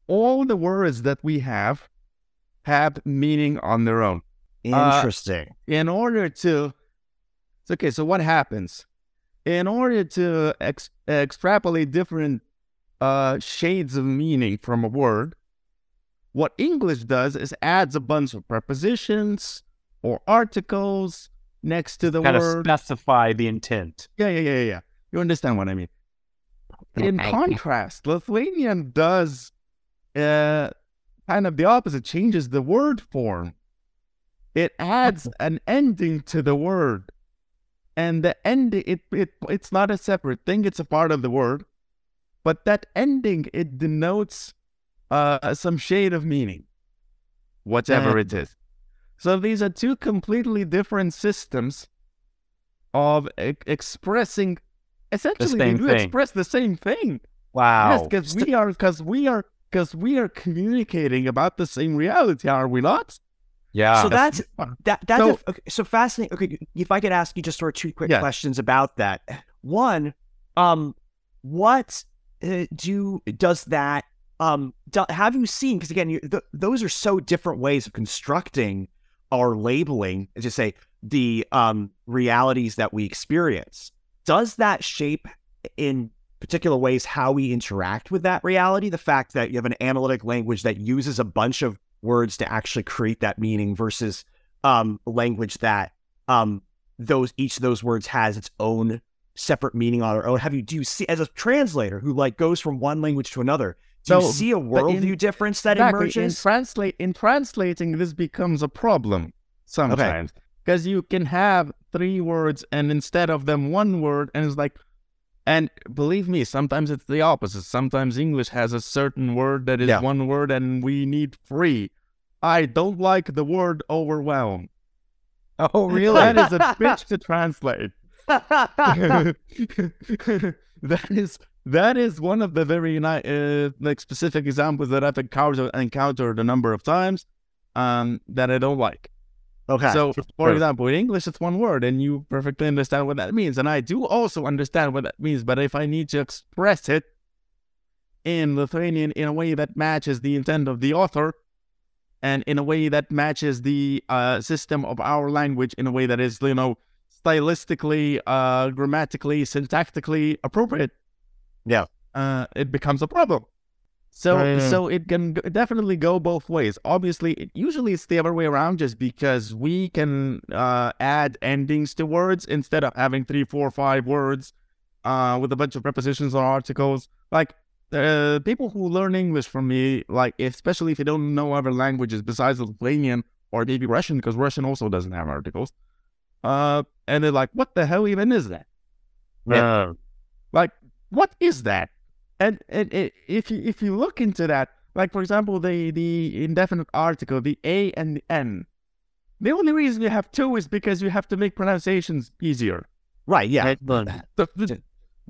All the words that we have have meaning on their own. Interesting. in order to okay so what happens in order to ex- extrapolate different uh, shades of meaning from a word what english does is adds a bunch of prepositions or articles next to the kind of specify the intent. yeah yeah yeah yeah, yeah you understand what i mean. In contrast lithuanian does uh, kind of the opposite changes the word form. It adds an ending to the word. And the ending it, it it's not a separate thing it's a part of the word. But that ending it denotes uh some shade of meaning whatever it is so these are two completely different systems of e- expressing essentially they same do thing. express the same thing Wow. yes because we are because we are because we are communicating about the same reality are we not yeah. so that's that that's So- a- okay, so fascinating. Okay, if I could ask you just sort of two quick Yeah. questions about that. One, um, what uh, do does that um have you seen? Because again, you, th- those are so different ways of constructing our labeling, as you say, the um realities that we experience. Does that shape in particular ways how we interact with that reality? The fact that you have an analytic language that uses a bunch of words to actually create that meaning versus um, language that um, those each of those words has its own separate meaning on their own. Have you do you see as a translator who like goes from one language to another? Do you So, see a but in- worldview difference that Exactly. In emerges? translate in translating, this becomes a problem sometimes because you can have three words and instead of them one word, and it's like, and believe me, sometimes it's the opposite. Sometimes English has a certain word that is Yeah. one word, and we need three. I don't like the word overwhelm. Oh, really? That is a bitch to translate. that is that is one of the very uh, like specific examples that I've encountered encountered a number of times um, that I don't like. okay. So, for example, in English, it's one word, and you perfectly understand what that means, and I do also understand what that means. But if I need to express it in Lithuanian in a way that matches the intent of the author, and in a way that matches the uh, system of our language, in a way that is, you know, stylistically, uh, grammatically, syntactically appropriate, Yeah. uh, it becomes a problem. So, so it can definitely go both ways. Obviously, it, usually it's the other way around, just because we can uh, add endings to words instead of having three, four, five words uh, with a bunch of prepositions or articles. Like uh, people who learn English from me, like especially if they don't know other languages besides Lithuanian or maybe Russian, because Russian also doesn't have articles. Uh, and they're like, "What the hell even is that?" Yeah. like what is that and, and, and if you if you look into that like for example the the indefinite article the a and the n the only reason you have two is because you have to make pronunciations easier right. Yeah. The- the-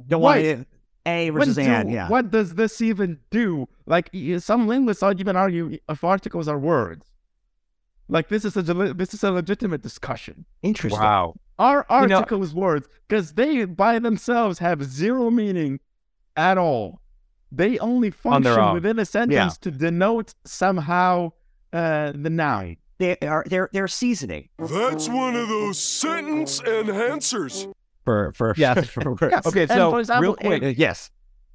Don't why- want a versus do- and. Yeah. what does this even do like some linguists would even argue if articles are words like this is a this is a legitimate discussion Interesting. Wow. Are You know- articles words? Because they by themselves have zero meaning at all. They only function own. within a sentence to denote somehow uh, the noun. They are they're they're seasoning That's one of those sentence enhancers. for for Yes. for words. Okay, And so for example, real quick, yes.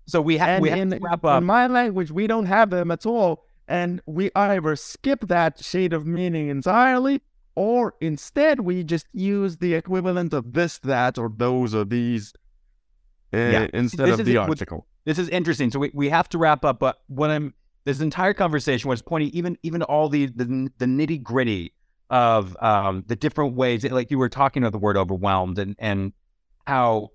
so we have we have in, to wrap in my language, we don't have them at all, and we either skip that shade of meaning entirely, or instead we just use the equivalent of this, that, or those, or these uh, Yeah. instead This of the article. This is interesting. So we, we have to wrap up, but what I'm this entire conversation was pointing even even all the the, the nitty gritty of um, the different ways. Like you were talking about the word overwhelmed and and how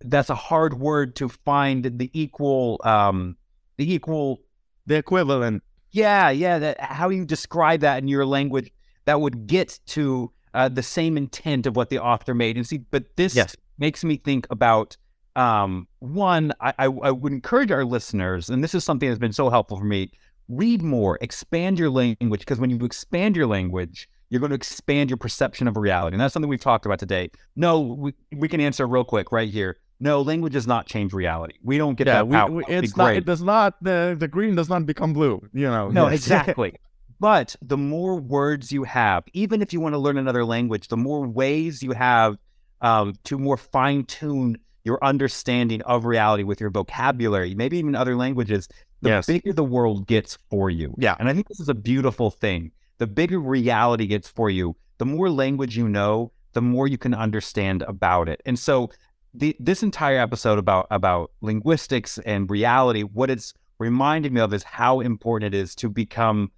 that's a hard word to find the equal um, the equal The equivalent. yeah yeah that how you describe that in your language that would get to uh, the same intent of what the author made and see but this Yes. makes me think about um, one I, I, I would encourage our listeners and this is something that's been so helpful for me read more expand your language because when you expand your language you're going to expand your perception of reality and that's something we've talked about today no we, we can answer real quick right here no language does not change reality we don't get Yeah, that we, out we- That would be it's not. It does not. The the green does not become blue. You know. No, Yes. exactly. But the more words you have, even if you want to learn another language, the more ways you have um, to more fine tune your understanding of reality with your vocabulary, maybe even other languages, the Yes. bigger the world gets for you. Yeah. And I think this is a beautiful thing. The bigger reality gets for you, the more language you know, the more you can understand about it. And so the, this entire episode about about linguistics and reality, what it's reminding me of is how important it is to become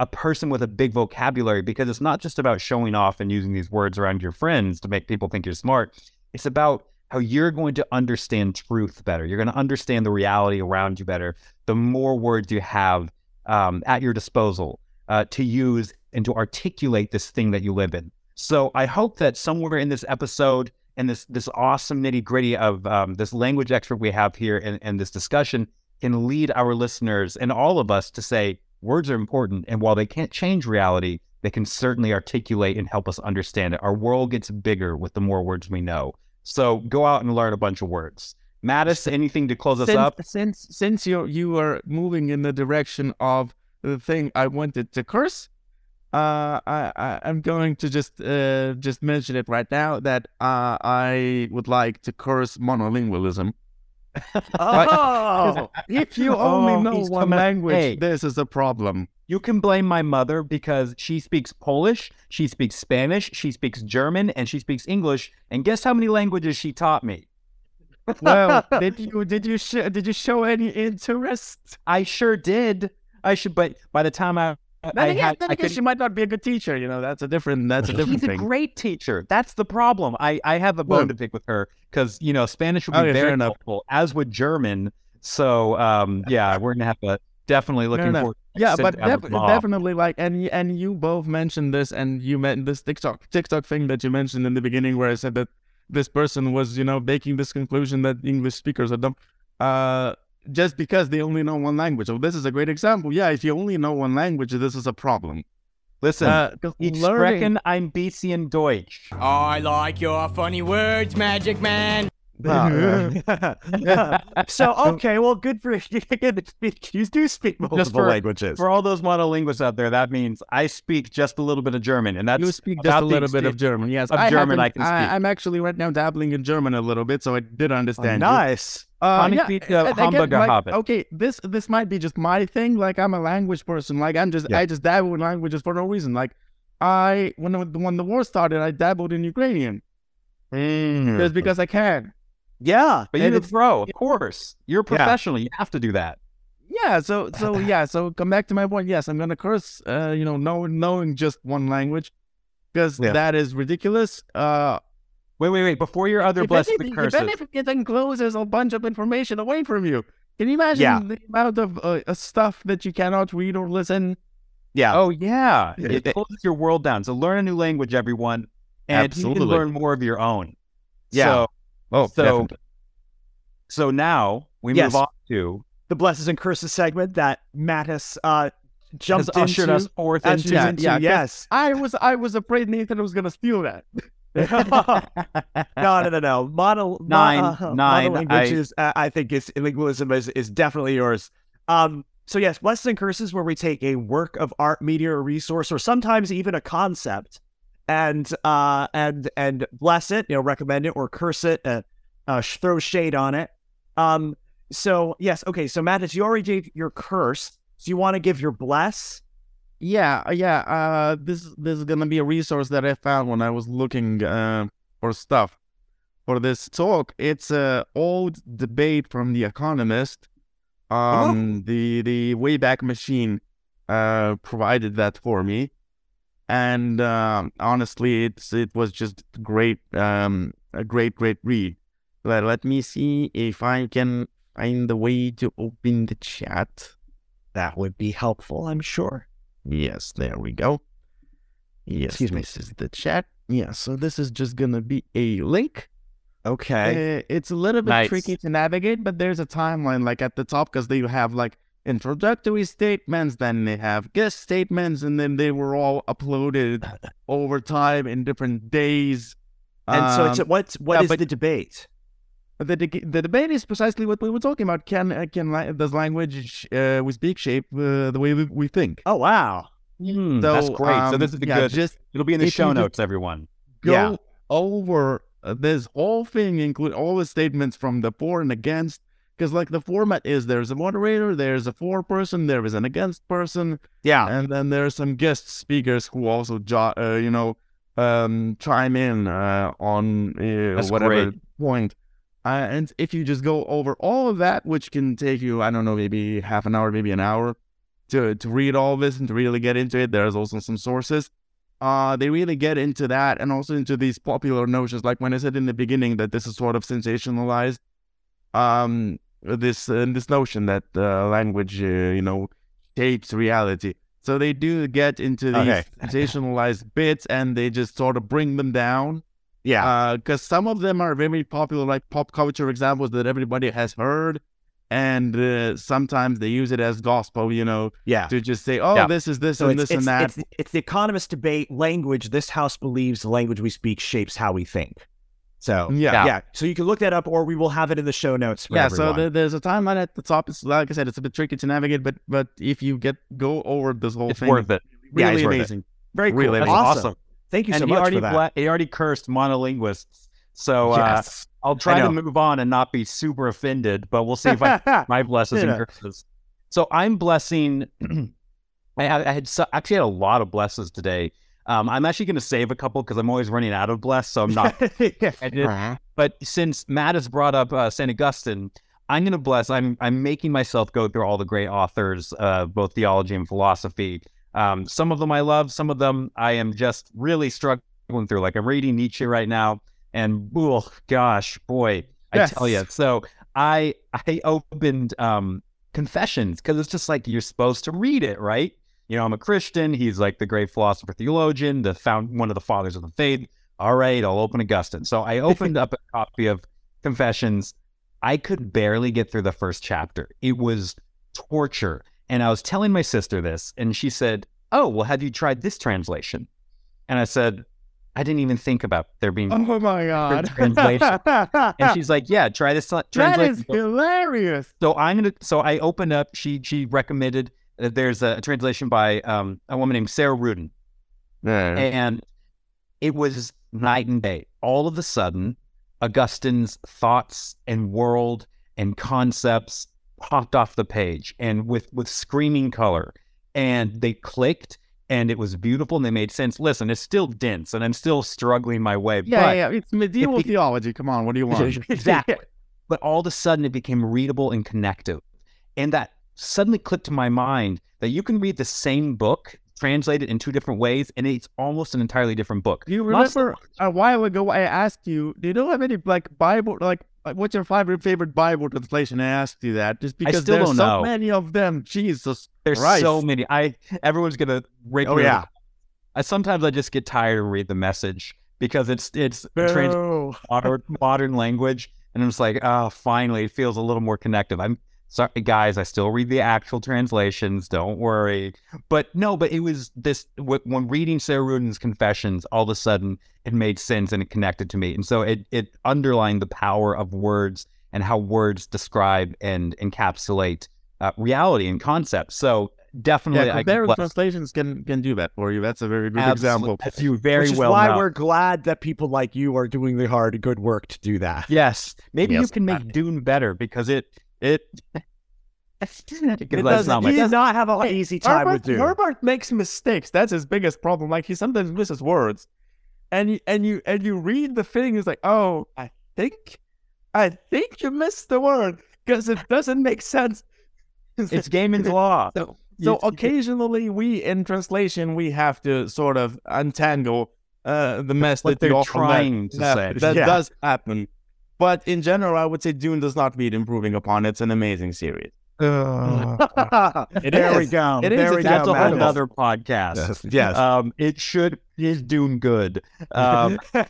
a person with a big vocabulary because it's not just about showing off and using these words around your friends to make people think you're smart. It's about how you're going to understand truth better. You're going to understand the reality around you better. The more words you have um, at your disposal uh, to use and to articulate this thing that you live in. So I hope that somewhere in this episode and this this awesome nitty gritty of um, this language expert we have here and, and this discussion can lead our listeners and all of us to say words are important, and while they can't change reality, they can certainly articulate and help us understand it. Our world gets bigger with the more words we know. So go out and learn a bunch of words. Matas, anything to close us since, up? Since since you you are moving in the direction of the thing I wanted to curse, uh, I, I I'm going to just uh just mention it right now that uh I would like to curse monolingualism. Oh, If you oh, only Oh, know one language, Hey. this is a problem. You can blame my mother because she speaks Polish, she speaks Spanish, she speaks German, and she speaks English. And guess how many languages she taught me? well, did you did you sh- did you show any interest? I sure did. I should, but by the time I, I again, had, then I again, could. she might not be a good teacher. You know, that's a different that's a different He's a thing. great teacher. That's the problem. I, I have a bone Well- to pick with her because you know Spanish would be Oh, yeah, very enough. as would German. So um, yeah, we're gonna have to definitely looking forward. to yeah, but def- definitely like and and you both mentioned this and you meant this TikTok TikTok thing that you mentioned in the beginning where I said that this person was you know making this conclusion that English speakers are dumb. Uh, just because they only know one language. So this is a great example. Yeah, if you only know one language, this is a problem. Listen, Uh, 'cause ich learning- sprechen ein bisschen Deutsch. I like your funny words, Magic Man. so okay, well, good for you. You do speak multiple Just for, languages. for all those monolinguists out there, that means I speak just a little bit of German, and that's you speak just a little bit of German. Yes, of I German I can speak. I'm actually right now dabbling in German a little bit, so I did Oh, understand. you. nice. Uh, yeah, bitte again, Hamburger like, okay, this this might be just my thing. Like I'm a language person. Like I'm just Yeah. I just dabble in languages for no reason. Like I when the- when the war started, I dabbled in Ukrainian Mm. just because I can. Yeah, But a it's- of course. You're a Yeah. professional. You have to do that. Yeah. So so yeah. So come back to my point. Yes, I'm gonna curse. Uh, you know, knowing knowing just one language because Yeah. that is ridiculous. Uh, Wait, wait, wait. Before your other blessed anything, curses, if it encloses a bunch of information away from you. Can you imagine Yeah. the amount of uh, uh, stuff that you cannot read or listen? yeah. Oh yeah, Yeah. it closes your world down. So learn a new language, everyone, and you can learn more of your own. Yeah. So, Oh, so, so now we Yes. move on to the blessings and curses segment that Matt has uh, jumped has ushered into. us forth into. into, yeah, yes. I was I was afraid Nathan was gonna steal that. no, no, no, no. Mono, mo- Nine, uh, nine, monolanguage I- uh, I think, is linguism is, is definitely yours. Um, so yes, blessings and curses, where we take a work of art, media, or resource, or sometimes even a concept, and uh, and and bless it, you know, recommend it or curse it, uh, uh, sh- throw shade on it. Um, so yes, okay. So Matt, you already gave your curse. So you want to give your bless? Yeah, uh, yeah. Uh, this this is gonna be a resource that I found when I was looking uh, for stuff for this talk. It's a old debate from The Economist. Um, the the Wayback Machine uh provided that for me, and um, honestly, it's it was just great. Um, a great great read. Let let me see if I can find the way to open the chat. That would be helpful, I'm sure. Yes, there we go. Yes, Excuse me. this is the chat. Yeah, so this is just gonna be a link. Okay. Uh, it's a little bit Nice. tricky to navigate, but there's a timeline like at the top because they have like introductory statements, then they have guest statements, and then they were all uploaded over time in different days. and so it's Um, what's what yeah, is but- the debate? the, the the debate is precisely what we were talking about. Can uh, can la- does language uh, we speak shape uh, the way we, we think? Oh wow. That's So, great. so um, this is a yeah, good. Just It'll be in the show notes, everyone. go Yeah. over uh, this whole thing, include all the statements from the for and against. Because like the format is there's a moderator, there's a for person, there is an against person, Yeah. and then there's some guest speakers who also jo- uh, you know um chime in uh, on uh, whatever great. point. Uh, and if you just go over all of that, which can take you, I don't know, maybe half an hour, maybe an hour, to to read all this and to really get into it, there's also some sources. Uh, they really get into that and also into these popular notions, like when I said in the beginning that this is sort of sensationalized. Um, this uh, this notion that uh, language, uh, you know, shapes reality. So they do get into these Okay. sensationalized bits, and they just sort of bring them down Yeah. because some of them are very popular, like pop culture examples that everybody has heard, and uh, sometimes they use it as gospel, you know, yeah. to just say, "Oh, Yeah. this is this So and this it's, and that." it's, it's the economist debate language. This house believes the language we speak shapes how we think. So yeah, yeah. So you can look that up, or we will have it in the show notes. For yeah. So everyone. there's a timeline at the top. It's like I said, it's a bit tricky to navigate, but but if you get go over this whole It's thing, worth it. Yeah, really it's worth it. amazing. very cool. really That's awesome. awesome. Thank you and so he much already for that. bla- he already cursed monolinguists. So uh. I'll try to move on and not be super offended, but we'll see if I my blesses Yeah. and curses. So I'm blessing. I had, I had so, actually had a lot of blesses today. Um, I'm actually going to save a couple because I'm always running out of bless, so I'm not. I. But since Matt has brought up uh, Saint Augustine, I'm going to bless. I'm I'm making myself go through all the great authors, uh, both theology and philosophy. Um, some of them I love, some of them I am just really struggling through. Like I'm reading Nietzsche right now, and oh gosh, boy, I Yes. tell you. So I I opened um, Confessions because it's just like you're supposed to read it, right? You know, I'm a Christian. He's like the great philosopher theologian, the found one of the fathers of the faith. All right, I'll open Augustine. So I opened up a copy of Confessions. I could barely get through the first chapter. It was torture. And I was telling my sister this, and she said, Oh, well, have you tried this translation? And I said, I didn't even think about there being. Oh my god. translation. And she's like, Yeah, try this uh, tra- translation. is hilarious. So I'm gonna. So I opened up. She she recommended that there's a, translation by um, a woman named Sarah Ruden, and it was night and day. All of a sudden, Augustine's thoughts and world and concepts popped off the page, and with with screaming color, and they clicked. And it was beautiful, and they made sense. Listen, it's still dense, and I'm still struggling my way. Yeah, but yeah. It's medieval be- theology. Come on, what do you want? exactly. But all of a sudden, it became readable and connective. And that suddenly clicked to my mind that you can read the same book translated in two different ways, and it's almost an entirely different book. Do you remember a while ago I asked you, do you know how many like Bible like what's your favorite favorite Bible translation? I asked you that just because there's don't so know. many of them. Jesus There's Christ. so many. I everyone's gonna rake Oh, me in the- yeah. I sometimes I just get tired of read the message because it's it's trans- modern, modern language, and I'm just like, oh, finally, it feels a little more connective. I'm sorry, guys, I still read the actual translations. Don't worry. But no, but it was this when reading Sarah Ruden's Confessions, all of a sudden it made sense and it connected to me, and so it it underlined the power of words and how words describe and encapsulate uh, reality and concepts. So definitely, Yeah, I translations can can do that for you. That's a very good absolutely- example. as you very Which is well why know. we're glad that people like you are doing the hard, good work to do that. Yes, maybe you can make Dune better because it it. Because It doesn't- He does not have an easy time Herbert, with Dune. Herbert makes mistakes. That's his biggest problem. Like he sometimes misses words, and you and you and you read the thing. It's like, oh, I think, I think you missed the word because it doesn't make sense. It's Gaiman's law. So, so You- you- occasionally we in translation we have to sort of untangle uh, the mess What that they're trying that, to that, say. That Yeah. does happen. But in general, I would say Dune does not need improving upon. It's an amazing series. It there we go. It is. there we That's go. a whole Matt. other podcast. Yes. yes. Um, it should is Dune good. Um, oh,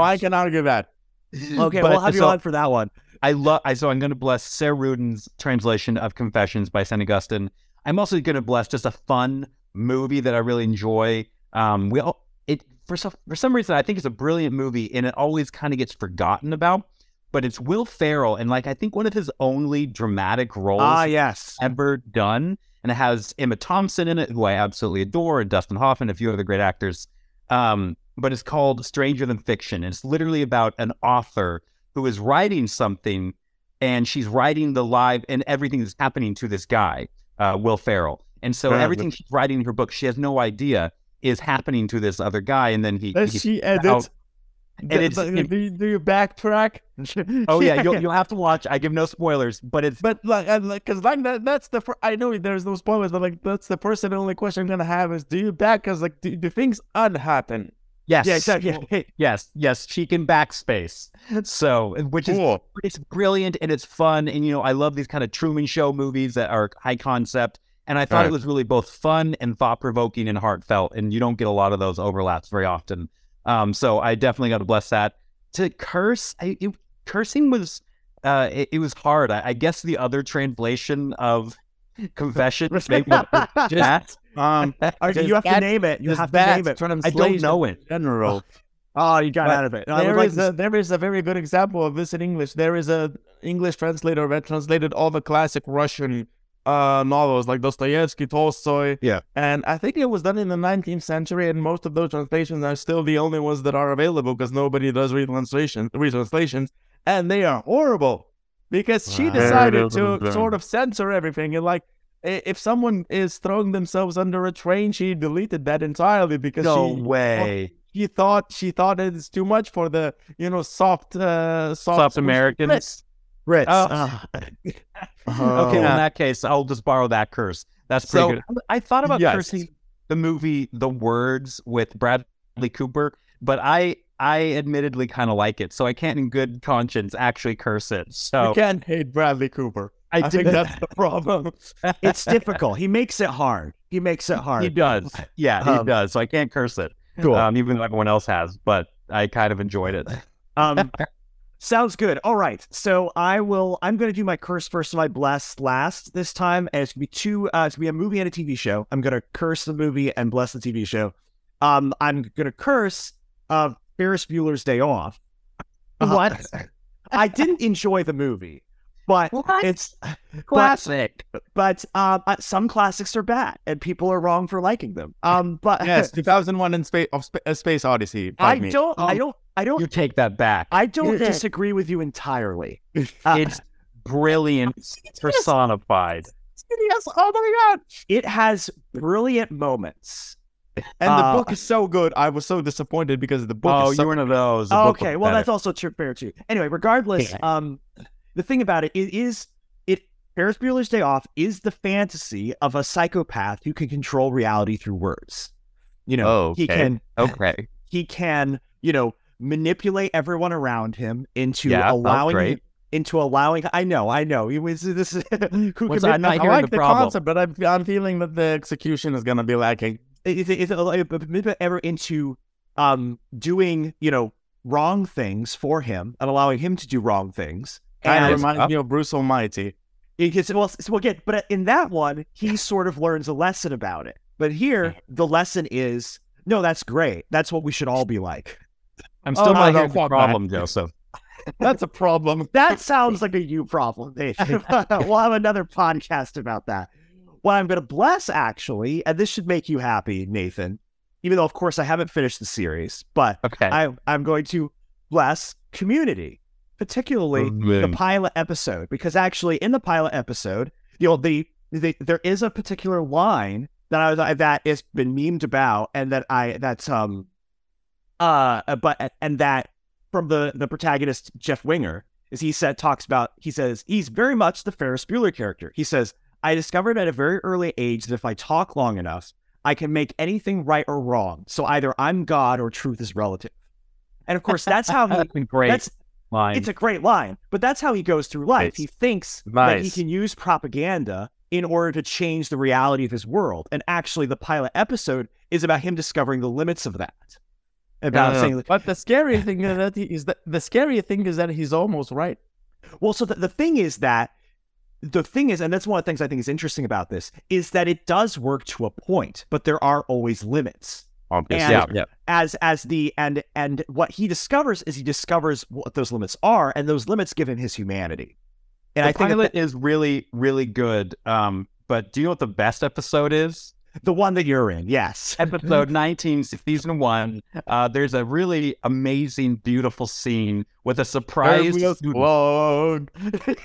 I can argue that. okay, but- we'll have you on for that one. I love. I so I'm going to bless Sarah Ruden's translation of Confessions by Saint Augustine. I'm also going to bless just a fun movie that I really enjoy. Um, we all it for some for some reason I think it's a brilliant movie and it always kind of gets forgotten about. But it's Will Ferrell and like I think one of his only dramatic roles Ah, yes. ever done. And it has Emma Thompson in it, who I absolutely adore, and Dustin Hoffman, a few other great actors. Um, but it's called Stranger Than Fiction. And it's literally about an author who is writing something, and she's writing the live and everything that's happening to this guy, uh, Will Ferrell. And so Yeah, everything she's writing in her book, she has no idea is happening to this other guy. And then he, Does he she edit? out- and do, you, do you backtrack? oh yeah, you'll, you'll have to watch. I give no spoilers, but it's But like, and like, that, that's the. Fir- I know there's no spoilers, but like, that's the first and only question I'm gonna have is, do you back? Cause like, do, do things unhappen? yes, Yeah, exactly. Yes, yes, she can backspace. So, which is it's brilliant and it's fun. And you know, I love these kind of Truman Show movies that are high concept. And I thought Right. it was really both fun and thought provoking and heartfelt. And you don't get a lot of those overlaps very often. Um, so I definitely got to bless that. To curse, I, it, cursing was uh, it, it was hard. I, I guess the other translation of confession maybe that. Um, Okay, you have to name it. You just have to name it. I don't know it. in general. Oh, you got But out of it. There like is to a there is a very good example of this in English. There is a English translator that translated all the classic Russian uh, novels like Dostoevsky, Tolstoy. Yeah. And I think it was done in the 19th century, and most of those translations are still the only ones that are available because nobody does retranslation retranslations, and they are horrible because she decided to sort of censor everything and like if someone is throwing themselves under a train, she deleted that entirely because No she way. She thought she thought it's too much for the you know soft uh, soft, Soft Americans. Brits. Oh. ah. Okay, Oh. well, in that case, I'll just borrow that curse. That's pretty So- good. I thought about Yes. cursing the movie The Words with Bradley Cooper, but I I admittedly kind of like it, so I can't in good conscience actually curse it. So You can't hate Bradley Cooper. I I, think that's the problem. it's difficult. He makes it hard. He makes it hard. he does. Yeah, he Um, does. So I can't curse it. Cool. Um, even though everyone else has, but I kind of enjoyed it. Um, sounds good. All right. So I will. I'm going to do my curse first and my bless last this time, and it's gonna be two. Uh, it's gonna be a movie and a TV show. I'm going to curse the movie and bless the TV show. Um, I'm going to curse uh, Ferris Bueller's Day Off. Uh, What? I didn't enjoy the movie, but What? it's Classic. but uh, uh, some classics are bad, and people are wrong for liking them. Um, but yes, 2001 in space of Spa- uh, Space Odyssey. I me. don't. I Um, don't. I don't. You take that back. I don't disagree with you entirely. Uh, it's brilliant personified. Yes, oh my god! it has brilliant moments. And Uh, the book is so good. I was so disappointed because the book Oh, is so you're one of those. Oh, okay, well better. that's also true, fair too. Anyway, regardless, Yeah. um, the thing about it, it is it Ferris Bueller's Day Off is the fantasy of a psychopath who can control reality through words. You know, Oh, he can okay. he can you know manipulate everyone around him into Yeah, oh, allowing great. into allowing. I know, I know. He was this is who can? I'm not I like the the, problem. concept, but I'm, I'm feeling that the execution is gonna be lacking. is it, is it ever into um doing you know wrong things for him and allowing him to do wrong things Kind of reminds me of Bruce Almighty. gets well, s- well get but in that one he sort of learns a lesson about it but here the lesson is no that's great that's what we should all be like I'm still Oh, not no, hearing the fuck that. problem, Joseph. That's a problem. that sounds like a you problem Nathan. we'll have another podcast about that what i'm going to bless actually and this should make you happy nathan even though of course i haven't finished the series but Okay. I, I'm going to bless community, particularly the Mm. pilot episode, because actually in the pilot episode, you know, the, the there is a particular line that I was that has been memed about, and that I that's um uh but and that from the the protagonist Jeff Winger is he said talks about he says he's very much the Ferris Bueller character. He says I discovered at a very early age that if I talk long enough, I can make anything right or wrong. So either I'm God or truth is relative. And of course, that's how he. Great That's line. it's a great line, but that's how he goes through life. Nice. He thinks that he can use propaganda in order to change the reality of his world. And actually, the pilot episode is about him discovering the limits of that. About Yeah. saying, But the scary thing is that he is that the scary thing is that he's almost right. well, so the, the thing is that the thing is, and that's one of the things I think is interesting about this, is that it does work to a point, but there are always limits. Obviously. And- yeah, yeah. as as the and and what he discovers is he discovers what those limits are, and those limits give him his humanity. And the I think that pilot is really, really good. Um, but do you know what the best episode is? The one that you're in, yes, Episode 19, season one. Uh, there's a really amazing, beautiful scene with a surprise. Plug.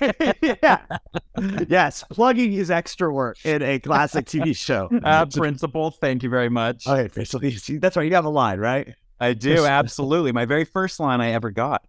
yeah. yes, plugging his extra work in a classic TV show. Uh, principal, thank you very much. Okay, so that's right. You have a line, right? I do, absolutely. My very first line I ever got.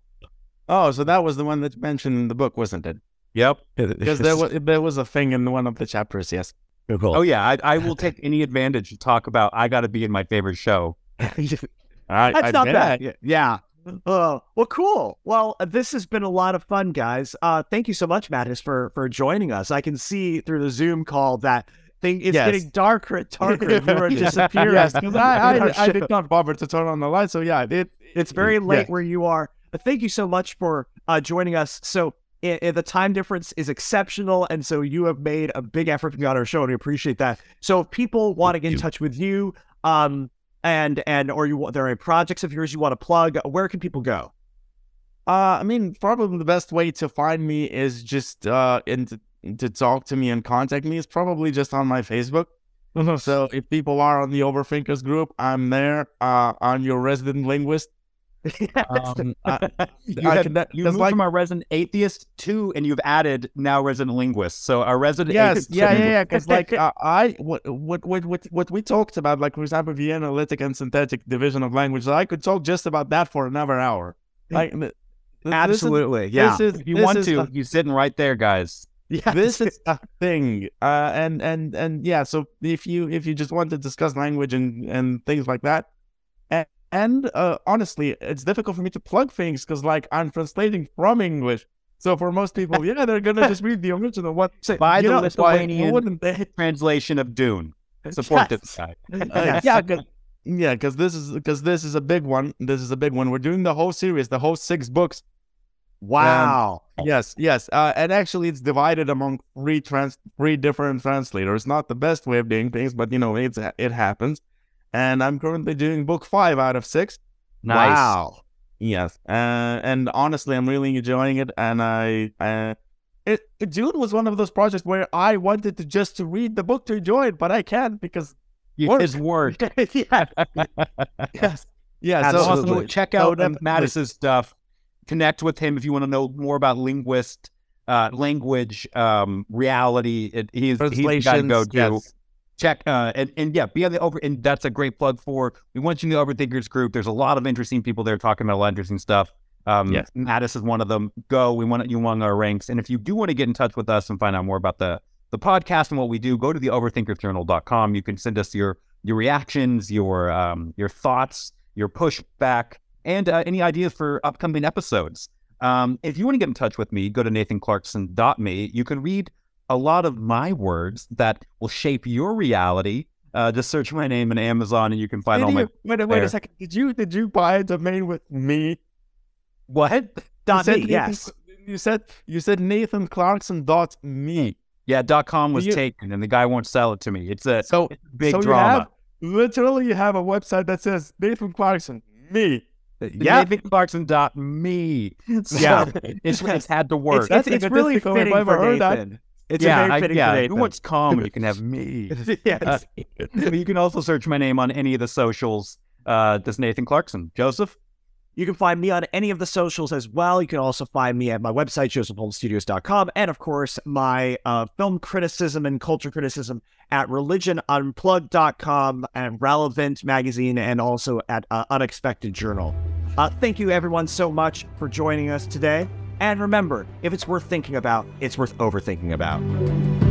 Oh, so that was the one that you mentioned in the book, wasn't it? Yep. Because there was there was a thing in one of the chapters. Yes. Oh, yeah. I, I will take any advantage to talk about I got to be in my favorite show. That's I not bad. Yeah. yeah. Oh, well, cool. Well, uh, this has been a lot of fun, guys. Uh, thank you so much, Matas, for for joining us. I can see through the Zoom call that thing is Yes. getting darker and darker. You are disappearing. yes, because I, I, I did not bother to turn on the light. So yeah, it, It's very late yeah. where you are. But thank you so much for uh, joining us. So i i- the time difference is exceptional, and so you have made a big effort to be on our show, and we appreciate that. So if people want to get in touch with you, um, and and or you want there are projects of yours you want to plug, where can people go? Uh, I mean, probably the best way to find me is just uh, in to, to talk to me and contact me is probably just on my Facebook. so if people are on the Overthinkers group, I'm there. Uh, I'm your resident linguist. Um, I, you I can moved like- from our resident atheist to, and you've added now resident linguist. So our resident yes, yeah, yeah, yeah. Because like uh, I, what, what, what, what, we talked about, like for example, the analytic and synthetic division of language. I could talk just about that for another hour. Like, th- is- Absolutely. Yeah. Is, If you want to, a- you're sitting right there, guys. yeah. this is a thing uh and and and yeah so if you if you just want to discuss language and and things like that and, uh honestly it's difficult for me to plug things because like i'm translating from english so for most people yeah they're gonna just read the original what Buy you the know, Lithuanian wouldn't they translation of Dune. Support this guy. uh, yeah, cause, yeah, because this is because this is a big one. This is a big one. We're doing the whole series, the whole six books. wow. Yes, yes, uh, and actually, it's divided among three trans three different translators. Not the best way of doing things, but you know, it's it happens. And I'm currently doing book five out of six. Nice. Wow. Yes, uh, and honestly, I'm really enjoying it. And I, uh, it, Dune was one of those projects where I wanted to just to read the book to enjoy it, but I can't because You- Work. His work. yeah. yes, yeah. So Absolutely. Also, check out um. Matas's stuff. Connect with him if you want to know more about linguist, uh, language, um, reality. It, he's, he's guy to go to. yes. Check uh, and, and yeah, be on the over and that's a great plug for. We want you in the Overthinkers group. There's a lot of interesting people there talking about a lot of interesting stuff. Um, Yes. Matas is one of them. Go. We want you among our ranks. And if you do want to get in touch with us and find out more about the the podcast and what we do, go to the overthinkersjournal.com. You can send us your your reactions, your um, your thoughts, your pushback, and uh, any ideas for upcoming episodes. Um, if you want to get in touch with me, go to nathanclarkson.me. You can read a lot of my words that will shape your reality. Uh, just search my name in Amazon and you can find Did all my wait, a- wait there. a second. Did you did you buy a domain with me? what? You Dot me, Nathan- yes. You said you said Nathan Clarkson dot me. Yeah, dot com was You- taken and the guy won't sell it to me. It's a So it's a big so drama. You have, literally, you have a website that says Nathan Clarkson me. Yeah. Nathan Clarkson. NathanClarkson.me. Yeah, it's, it's had to work. It's, That's it's, it's really fitting for heard that. It's yeah, very I, fitting yeah. Who wants calm? You can have me. yes. Uh, you can also search my name on any of the socials. Uh, this Nathan Clarkson. Joseph. You can find me on any of the socials as well. You can also find me at my website, josephholmstudios.com, and of course, my uh, film criticism and culture criticism at religionunplugged.com and Relevant Magazine, and also at uh, Unexpected Journal. Uh, thank you, everyone, so much for joining us today. And remember, if it's worth thinking about, it's worth overthinking about.